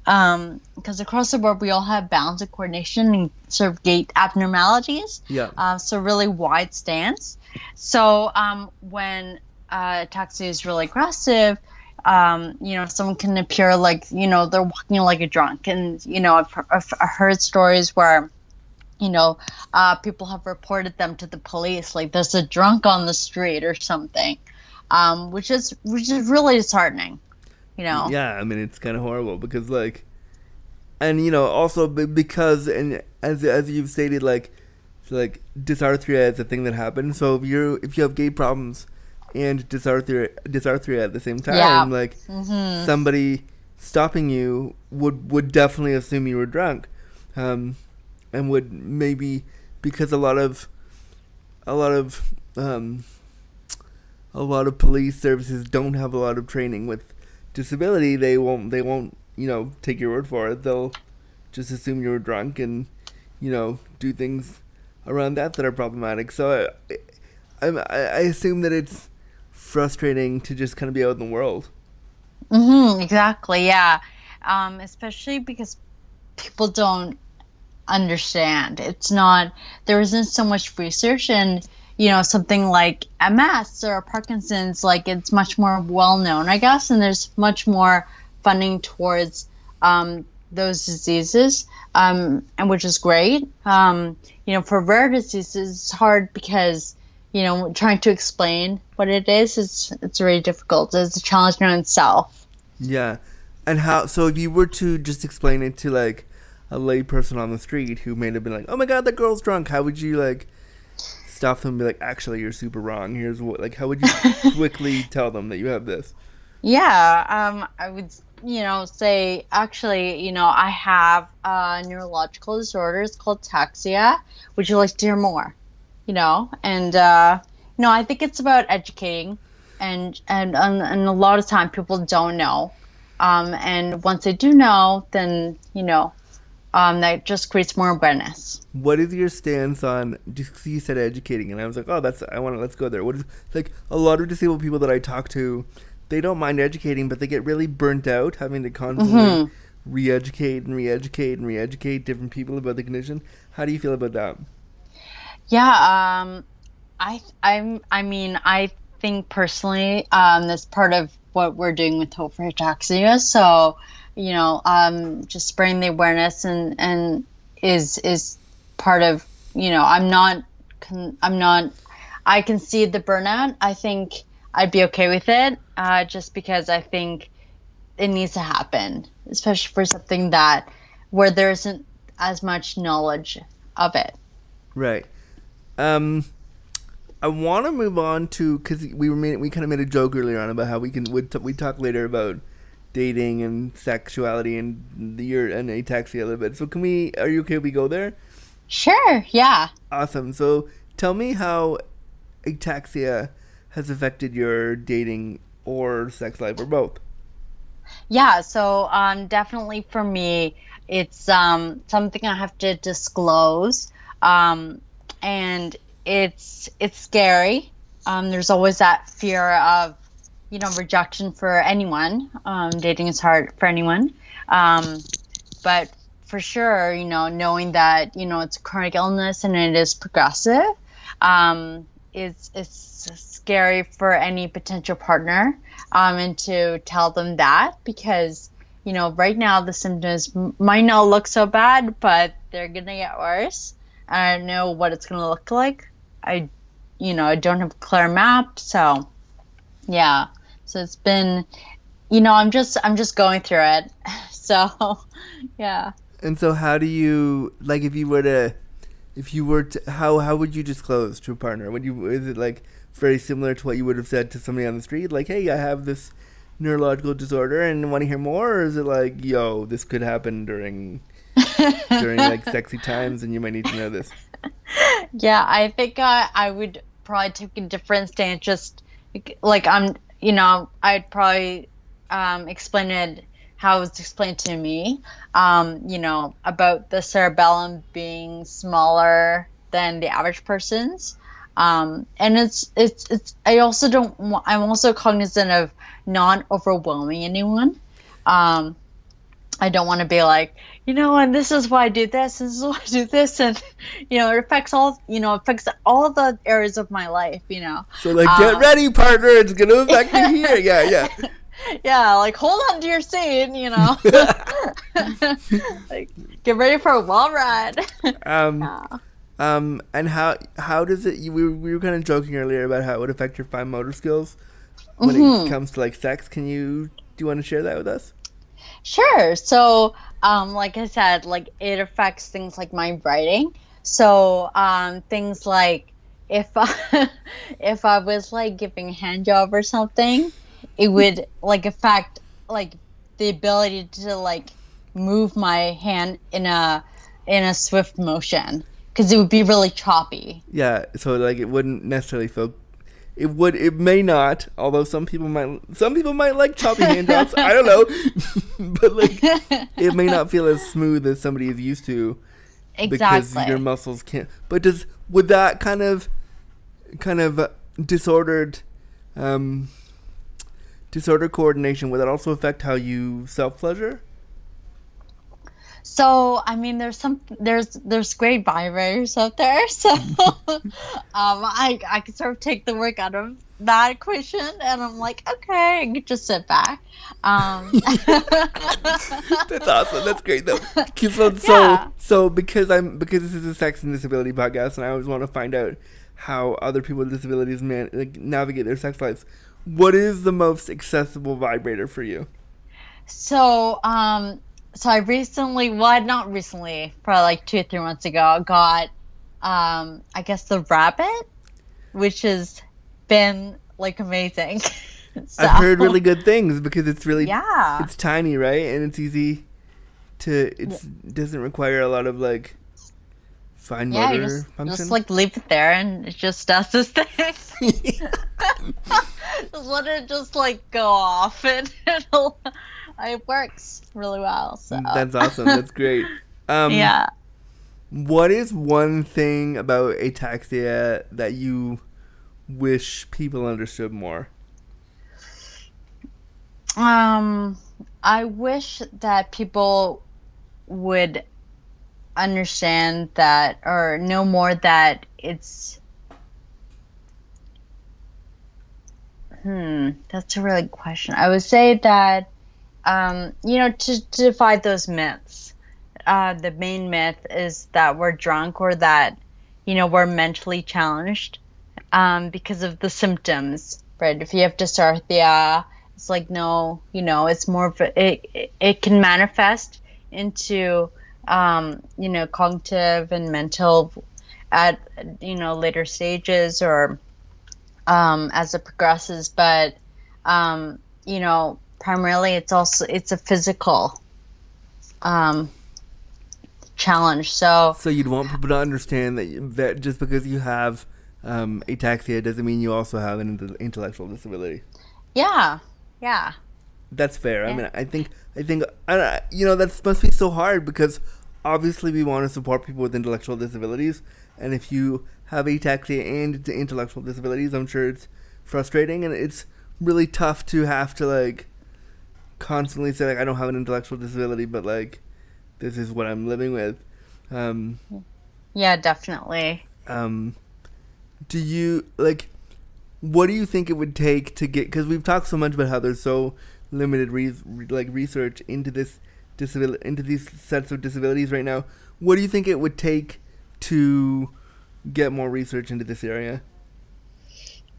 Because across the board, we all have balance and coordination and sort of gait abnormalities. Yeah. Uh, so really wide stance. So um, when uh, ataxia is really aggressive, um, you know, someone can appear like you know they're walking like a drunk, and you know I've, I've I've heard stories where, you know, uh, people have reported them to the police, like there's a drunk on the street or something, um, which is which is really disheartening, you know. Yeah, I mean it's kind of horrible because like, and you know also because and as as you've stated like, like dysarthria is a thing that happens. So if you're if you have gay problems and dysarthria dysarthria at the same time, Yeah. like somebody stopping you would would definitely assume you were drunk, um, and would maybe because a lot of a lot of um, a lot of police services don't have a lot of training with disability. They won't they won't you know take your word for it. They'll just assume you were drunk and you know do things around that that are problematic. So I I, I assume that it's frustrating to just kind of be out in the world. Mm-hmm, exactly. Yeah. Um, especially because people don't understand. It's not there isn't so much research and you know something like MS or Parkinson's like it's much more well known I guess and there's much more funding towards um, those diseases, um, and which is great. Um, you know, for rare diseases, it's hard because you know trying to explain what it is is it's very difficult. It's a challenge in itself. Yeah, and how? So if you were to just explain it to like a lay person on the street who may have been like, "Oh my god, that girl's drunk," how would you like stop them and be like, "Actually, you're super wrong. Here's what." Like, how would you (laughs) quickly tell them that you have this? Yeah, um, I would, you know, say actually, you know, I have a neurological disorder. It's called ataxia. Would you like to hear more? You know, and uh, you know, I think it's about educating, and and and, and a lot of time people don't know, um, and once they do know, then you know, um, that just creates more awareness. What is your stance on? Just you said educating, and I was like, oh, that's I want to let's go there. What is like a lot of disabled people that I talk to, they don't mind educating, but they get really burnt out having to constantly Mhm. re-educate and re-educate and re-educate different people about the condition. How do you feel about that? Yeah, um, I I'm I mean I think personally um, that's part of what we're doing with Hope for Ataxia. So you know, um, just spreading the awareness and and is is part of you know I'm not I'm not I can see the burnout. I think I'd be okay with it uh, just because I think it needs to happen, especially for something that where there isn't as much knowledge of it. Right. Um, I want to move on to because we were made, we kind of made a joke earlier on about how we can t- we talk later about dating and sexuality and the your and ataxia a little bit. So can we? Are you okay? if We go there. Sure, yeah. Awesome. So tell me how ataxia has affected your dating or sex life or both. Yeah, so um, definitely for me, it's um, something I have to disclose, um, and it's it's scary. Um, there's always that fear of, you know, rejection for anyone. Um, dating is hard for anyone, um, but for sure, you know, knowing that you know it's a chronic illness and it is progressive, um, it's it's scary for any potential partner um, and to tell them that because you know right now the symptoms might not look so bad but they're gonna get worse. I don't know what it's gonna look like. I you know i don't have a clear map so yeah so it's been you know i'm just i'm just going through it (laughs) so yeah And so how do you like if you were to if you were to how how would you disclose to a partner? Would you is it like very similar to what you would have said to somebody on the street like, "Hey, I have this neurological disorder and want to hear more?" Or is it like, "Yo, this could happen during (laughs) during like sexy times and you might need to know this." (laughs) yeah i think I i would probably take a different stance just like i'm you know i'd probably um, explain it how it was explained to me um, you know about the cerebellum being smaller than the average person's. Um, and it's it's it's i also don't wa- i'm also cognizant of not overwhelming anyone. Um, I don't want to be like, you know, and this is why I do this, and this is why I do this, and you know, it affects all, you know, affects all the areas of my life, you know. So like, get Um, ready, partner. It's gonna (laughs) affect you here. Yeah, yeah. Yeah, like hold on to your seat, you know. (laughs) like, get ready for a wild ride. Um, Yeah. um, and how how does it? You, we were, we were kind of joking earlier about how it would affect your fine motor skills when Mm-hmm. it comes to like sex. Can you do you want to share that with us? Sure. So, um, like I said, like it affects things like my writing. So, um, things like if I, (laughs) if I was like giving a hand job or something, it would like affect like the ability to like move my hand in a in a swift motion because it would be really choppy. Yeah, so like it wouldn't necessarily feel. It would. It may not. Although some people might. Some people might like choppy hand jobs. I don't know, (laughs) but like (laughs) it may not feel as smooth as somebody is used to because your muscles can't. But does would that kind of, kind of disordered, um, disordered coordination would that also affect how you self pleasure? So I mean, there's some there's there's great vibrators out there. (laughs) So um, I I can sort of take the work out of that question, and I'm like, okay, just sit back. Um, (laughs) That's awesome. That's great though. (laughs) So, so, Yeah. so because I'm because this is a sex and disability podcast, and I always want to find out how other people with disabilities man like navigate their sex lives. What is the most accessible vibrator for you? so, um, so I recently, well, not recently, probably like two or three months ago, got, um, I guess the rabbit, which has been like amazing. (laughs) So, I've heard really good things because it's really Yeah. it's tiny, right? And it's easy to it's doesn't require a lot of like fine Yeah, motor just, function. just like leave it there and it just does this thing. (laughs) (laughs) just let it just like go off and it'll, it works really well. So That's awesome. That's great. (laughs) Um, yeah. What is one thing about ataxia that you wish people understood more? Um, I wish that people would understand that or know more that it's. Hmm, that's a really good question. I would say that, um, you know, to, to defy those myths, uh, the main myth is that we're drunk or that, you know, we're mentally challenged um, because of the symptoms, right? If you have dysarthria, it's like no, you know, it's more of a, it. it- It can manifest into, um, you know, cognitive and mental at you know later stages or um, as it progresses. But um, you know, primarily it's also it's a physical um, challenge. So So you'd want people to understand that that just because you have um, ataxia doesn't mean you also have an intellectual disability. yeah, yeah. That's fair. I mean, I think I think I, you know that must be so hard because obviously we want to support people with intellectual disabilities, and if you have ataxia and intellectual disabilities, I'm sure it's frustrating and it's really tough to have to like constantly say like I don't have an intellectual disability, but like this is what I'm living with. Um, Yeah, definitely. um, do you like? What do you think it would take to get? Because we've talked so much about how there's so limited re- re- like research into this disability into these sets of disabilities right now. What do you think it would take to get more research into this area?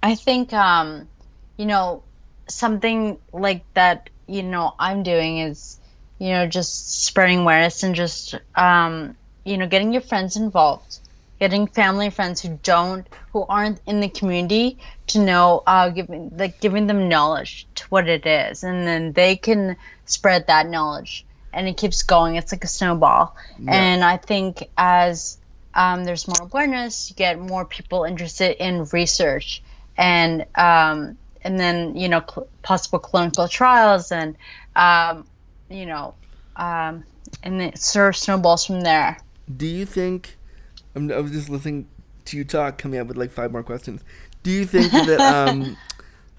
I think um, you know, something like that, you know, I'm doing is, you know, just spreading awareness and just um, you know, getting your friends involved. Getting family and friends who don't who aren't in the community to know uh giving like giving them knowledge to what it is and then they can spread that knowledge and it keeps going. It's like a snowball. And I think as um, there's more awareness, you get more people interested in research, and um, and then you know cl- possible clinical trials, and um, you know, um, and it sort of snowballs from there. Do you think? I'm, I was just listening to you talk, coming up with like five more questions. Do you think (laughs) that um,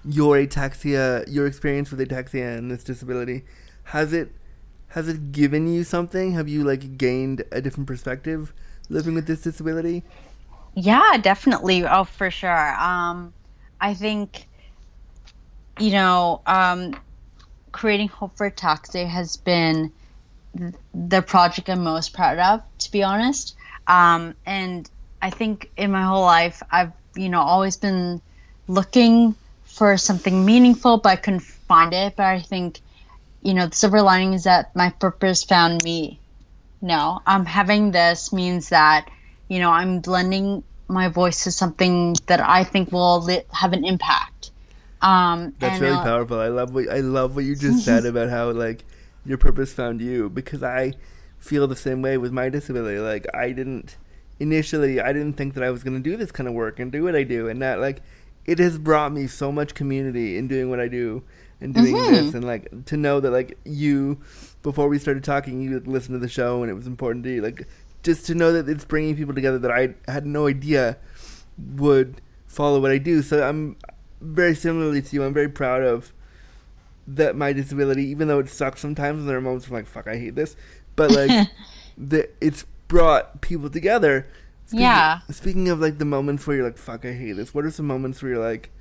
your ataxia, your experience with ataxia and this disability, has it has it given you something? Have you like gained a different perspective living with this disability? Yeah, definitely. Oh, for sure. Um, I think, you know, um, creating Hope for Ataxia has been the project I'm most proud of, to be honest. Um, and I think in my whole life, I've, you know, always been looking for something meaningful, but I couldn't find it. But I think, you know, the silver lining is that my purpose found me. No, I'm um, having this means that, you know, I'm blending my voice to something that I think will li- have an impact. Um, That's really uh, powerful. I love what I love what you just said about how like your purpose found you because I feel the same way with my disability. Like I didn't initially I didn't think that I was going to do this kind of work and do what I do and that like it has brought me so much community in doing what I do and doing this and like to know that like you before we started talking you listened to the show and it was important to you like just to know that it's bringing people together that I had no idea would follow what I do. So I'm very similarly to you. I'm very proud of that my disability, even though it sucks sometimes. And there are moments where I'm like, "Fuck, I hate this," but like, (laughs) the it's brought people together. Speaking, Yeah. Speaking of like the moments where you're like, "Fuck, I hate this," what are some moments where you're like,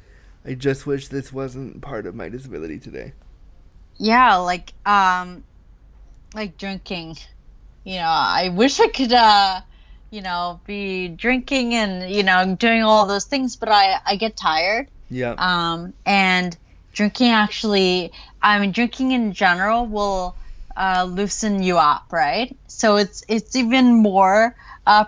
I just wish this wasn't part of my disability today. Yeah, like um like drinking. You know, I wish I could uh you know, be drinking and, you know, doing all those things, but I I get tired. Yeah. Um and drinking actually I mean drinking in general will uh, loosen you up, right? So it's it's even more uh,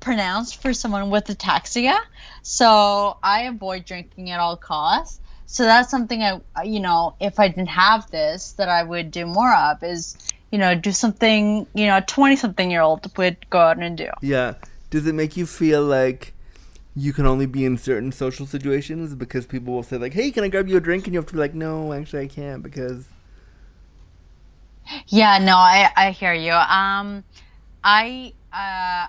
pronounced for someone with ataxia. So I avoid drinking at all costs. So that's something I, you know, if I didn't have this, that I would do more of is, you know, do something, you know, a 20 something year old would go out and do. Yeah. Does it make you feel like you can only be in certain social situations because people will say, like, hey, can I grab you a drink? And you have to be like, no, actually, I can't because. Yeah, no, I, I hear you. Um, I, uh,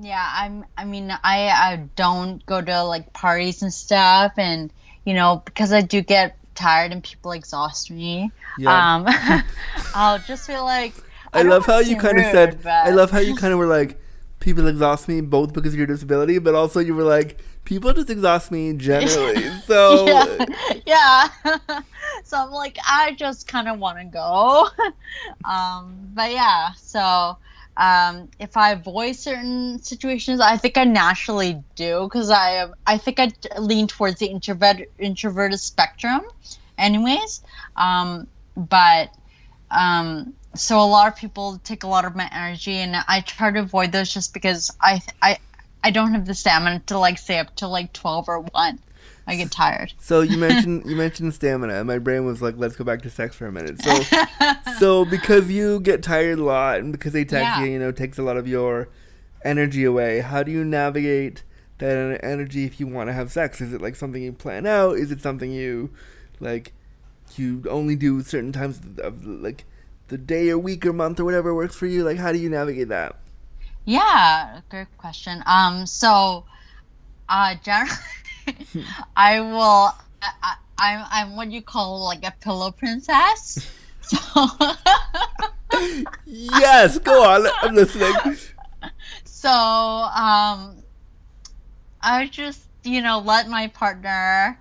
yeah, I'm, I mean, I, I don't go to like parties and stuff. And, you know, because I do get tired and people exhaust me. Yeah. Um, (laughs) (laughs) I'll just feel like I, don't love how you kind of said. but- I love how you kind of were like, people exhaust me both because of your disability, but also you were like, people just exhaust me generally. (laughs) So yeah, yeah. (laughs) so I'm like, I just kind of want to go. (laughs) um, but yeah, so um, if I avoid certain situations, I think I naturally do because I am. I think I lean towards the introvert introverted spectrum, anyways. Um, but um, so a lot of people take a lot of my energy, and I try to avoid those just because I I I don't have the stamina to like stay up till like twelve or one. I get tired. (laughs) So you mentioned (laughs) you mentioned stamina, and my brain was like, "Let's go back to sex for a minute." So, (laughs) so because you get tired a lot, and because ataxia, Yeah. you you know, takes a lot of your energy away. How do you navigate that energy if you want to have sex? Is it like something you plan out? Is it something you like you only do certain times of, of like the day or week or month or whatever works for you? Like, how do you navigate that? Yeah, great question. Um, so, uh, generally, (laughs) I will. I, I'm I'm what you call like a pillow princess. So, (laughs) Yes, go on. I'm listening. so um, I just you know let my partner,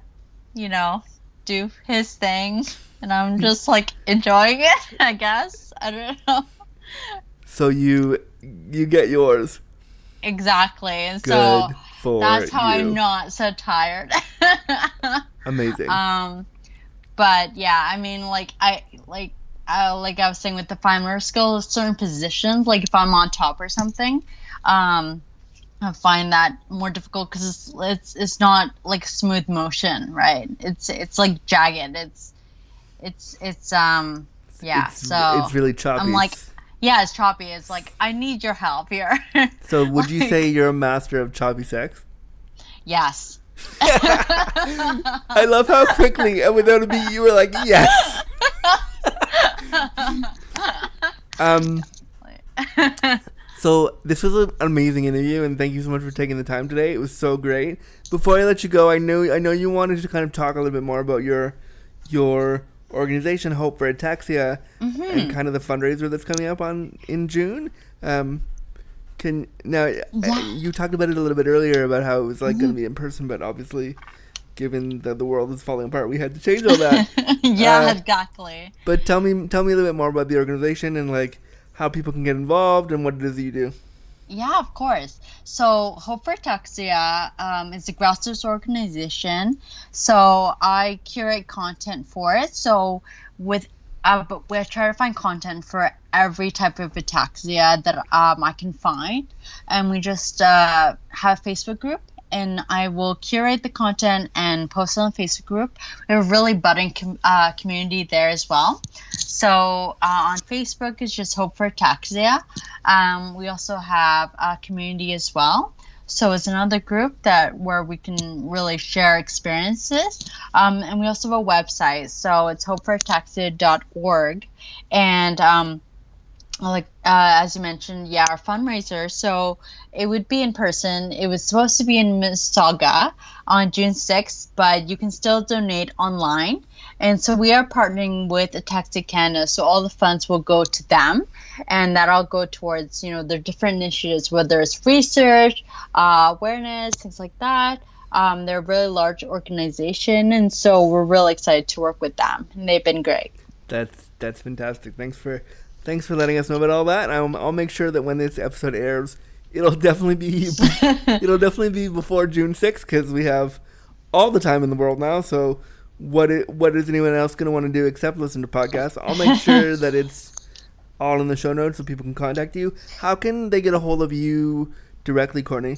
you know, do his thing, and I'm just like enjoying it. (laughs) I guess I don't know So you you get yours. exactly, and Good so that's how you. I'm not so tired. (laughs) Amazing. Um, but yeah, I mean, like I like uh, like I was saying with the fine motor skills, certain positions, like if I'm on top or something, um, I find that more difficult because it's, it's it's not like smooth motion, right? It's it's like jagged. It's it's it's um yeah. it's, so it's really choppy. I'm like, yeah, it's choppy. It's like I need your help here. (laughs) so would you say you're a master of choppy sex? yes. (laughs) I love how quickly and without a beat you were like, yes. (laughs) um. So this was an amazing interview, and thank you so much for taking the time today. It was so great. Before I let you go, I know I know you wanted to kind of talk a little bit more about your your organization, Hope for Ataxia, Mm-hmm. and kind of the fundraiser that's coming up on in June. Um, can now uh, Yeah. you talked about it a little bit earlier about how it was like Mm-hmm. going to be in person, but obviously, given that the world is falling apart, we had to change all that. (laughs) yeah, Uh, exactly. but tell me, tell me a little bit more about the organization and like how people can get involved and what it is that you do. Yeah, of course. So Hope for Ataxia um, is a grassroots organization. So I curate content for it. So with uh, but we try to find content for every type of ataxia that um, I can find, and we just uh, have a Facebook group. And I will curate the content and post it on Facebook group. We have a really budding com- uh, community there as well. So uh, on Facebook is just Hope for Ataxia. Um, we also have a community as well. So it's another group that where we can really share experiences. Um, and we also have a website. So it's hopeforataxia.org. And um, like uh, as you mentioned, yeah, our fundraiser. So it would be in person. It was supposed to be in Mississauga on June 6th, but you can still donate online. And so we are partnering with Ataxia Canada, so all the funds will go to them, and that'll go towards you know their different initiatives, whether it's research, uh, awareness, things like that. Um, they're a really large organization, and so we're really excited to work with them. And they've been great. That's that's fantastic. Thanks for thanks for letting us know about all that. I'll, I'll make sure that when this episode airs, it'll definitely be (laughs) it'll definitely be before June sixth because we have all the time in the world now. So what it, what is anyone else going to want to do except listen to podcasts? I'll make (laughs) sure that it's all in the show notes so people can contact you. How can they get a hold of you directly, Courtney?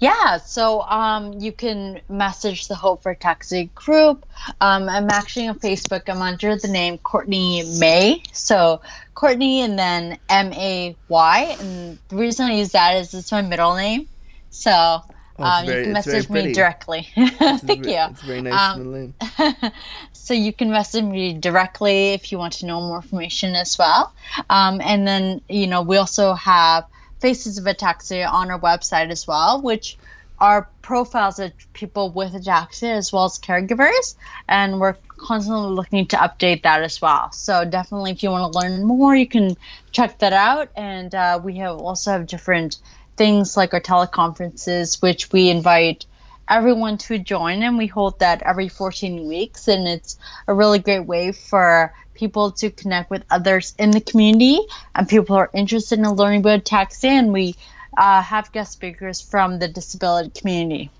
Yeah, so um, you can message the Hope for Ataxia group. Um, I'm actually on Facebook. I'm under the name Courtney May. So Courtney and then M A Y. And the reason I use that is it's my middle name. So Oh, um, very- you can message me directly. (laughs) Thank you. It's very nice Um, middle name. (laughs) so you can message me directly if you want to know more information as well. Um, and then, you know, we also have Faces of Ataxia on our website as well, which are profiles of people with ataxia as well as caregivers. And we're constantly looking to update that as well. So definitely, if you want to learn more, you can check that out. And uh, we have also have different things like our teleconferences, which we invite everyone to join and we hold that every 14 weeks and it's a really great way for people to connect with others in the community and people who are interested in learning about ataxia and we uh, have guest speakers from the disability community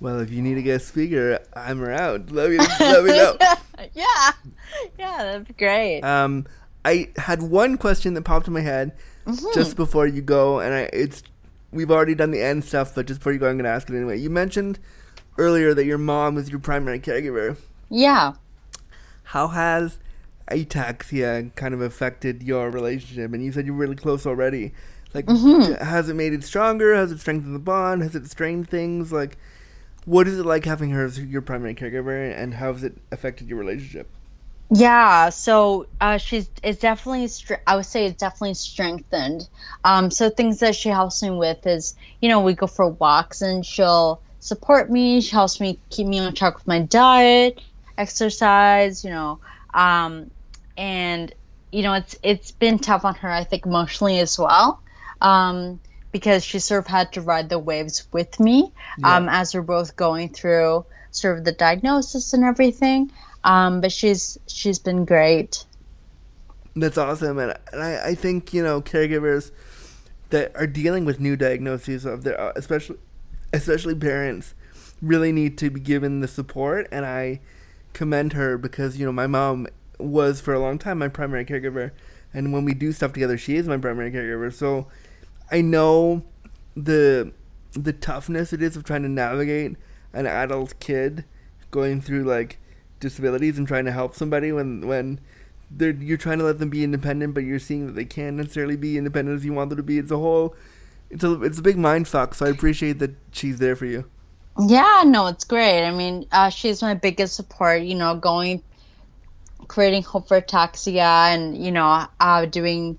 Well, if you need a guest speaker, I'm around. Let me let me know. (laughs) yeah yeah that'd be great Um, I had one question that popped in my head Mm-hmm. just before you go, and I it's we've already done the end stuff, but just before you go, I'm gonna ask it anyway. You mentioned earlier that your mom was your primary caregiver. yeah How has ataxia kind of affected your relationship? And you said you're really close already. Like, Mm-hmm. has it made it stronger? Has it strengthened the bond? Has it strained things? Like, what is it like having her as your primary caregiver, and how has it affected your relationship? Yeah, so uh, she's it's definitely I would say it's definitely strengthened. Um, so things that she helps me with is you know we go for walks and she'll support me. She helps me keep me on track with my diet, exercise. You know, um, and you know it's it's been tough on her I think emotionally as well. Um, because she sort of had to ride the waves with me um, as we're both going through sort of the diagnosis and everything. Um, but she's she's been great. That's awesome, and, I, I think you know caregivers that are dealing with new diagnoses of their, uh, especially especially parents, really need to be given the support. And I commend her because you know my mom was for a long time my primary caregiver, and when we do stuff together, she is my primary caregiver. So I know the the toughness it is of trying to navigate an adult kid going through like disabilities and trying to help somebody when when they're you're trying to let them be independent, but you're seeing that they can't necessarily be independent as you want them to be. It's a whole, it's a it's a big mind fuck. So I appreciate that she's there for you. Yeah, no, it's great. I mean, uh, she's my biggest support. You know, going, creating Hope for Ataxia, and you know, uh, doing,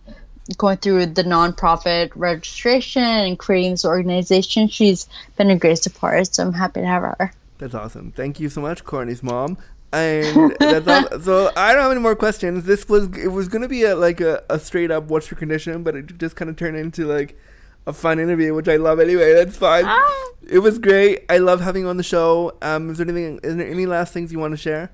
going through the nonprofit registration and creating this organization. She's been a great support, so I'm happy to have her. That's awesome. Thank you so much, Courtney's mom. And that's all, so. I don't have any more questions. This was it was gonna be a like a, a straight up what's your condition, but it just kind of turned into like a fun interview, which I love anyway. That's fine. Ah. It was great. I love having you on the show. Um, is there anything? Is there any last things you want to share?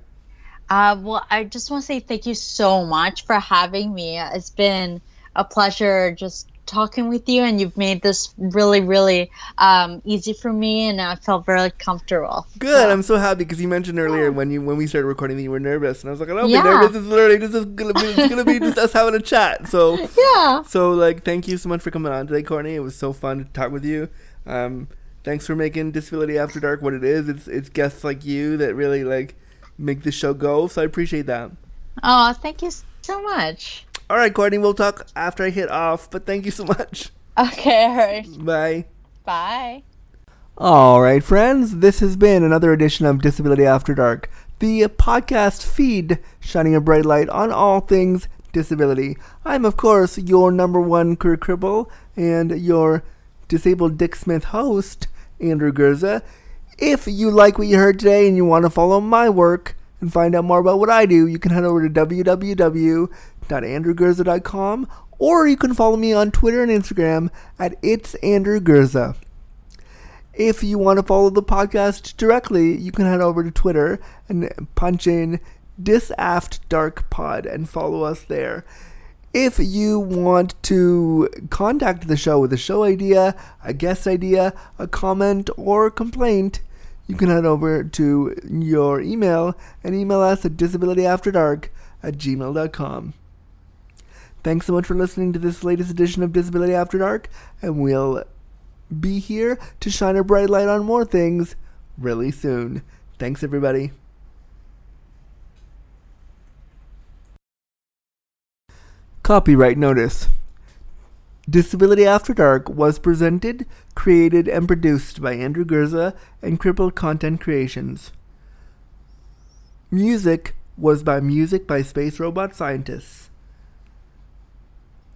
Uh, well, I just want to say thank you so much for having me. It's been a pleasure just talking with you, and you've made this really, really um, easy for me, and I felt very comfortable. Good. I'm so happy because you mentioned earlier when you when we started recording that you were nervous, and I was like, I don't Yeah. be nervous. It's literally this is gonna be it's gonna be just us having a chat. So (laughs) Yeah. so like thank you so much for coming on today, Courtney. It was so fun to talk with you. Um, thanks for making Disability After Dark what it is. It's it's guests like you that really like make the show go. So I appreciate that. Oh, thank you so much. All right, Courtney. We'll talk after I hit off. But thank you so much. Okay, all right. Bye. Bye. All right, friends, this has been another edition of Disability After Dark, the podcast feed shining a bright light on all things disability. I'm, of course, your number one career cripple and your disabled Dick Smith host, Andrew Gurza. If you like what you heard today and you want to follow my work and find out more about what I do, you can head over to www.andrewgurza.com or you can follow me on Twitter and Instagram at It's. If you want to follow the podcast directly, you can head over to Twitter and punch in Disaft Dark Pod and follow us there. If you want to contact the show with a show idea, a guest idea, a comment, or complaint, you can head over to your email and email us at disabilityafterdark at gmail.com. Thanks so much for listening to this latest edition of Disability After Dark, and we'll be here to shine a bright light on more things really soon. Thanks, everybody. Copyright Notice Disability After Dark was presented, created, and produced by Andrew Gurza and Crippled Content Creations. Music was by Music by Space Robot Scientists.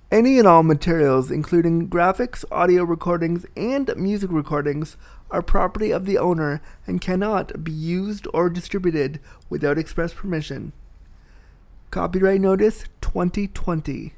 Any and all materials, including graphics, audio recordings, and music recordings, are property of the owner and cannot be used or distributed without express permission. Copyright Notice 2020.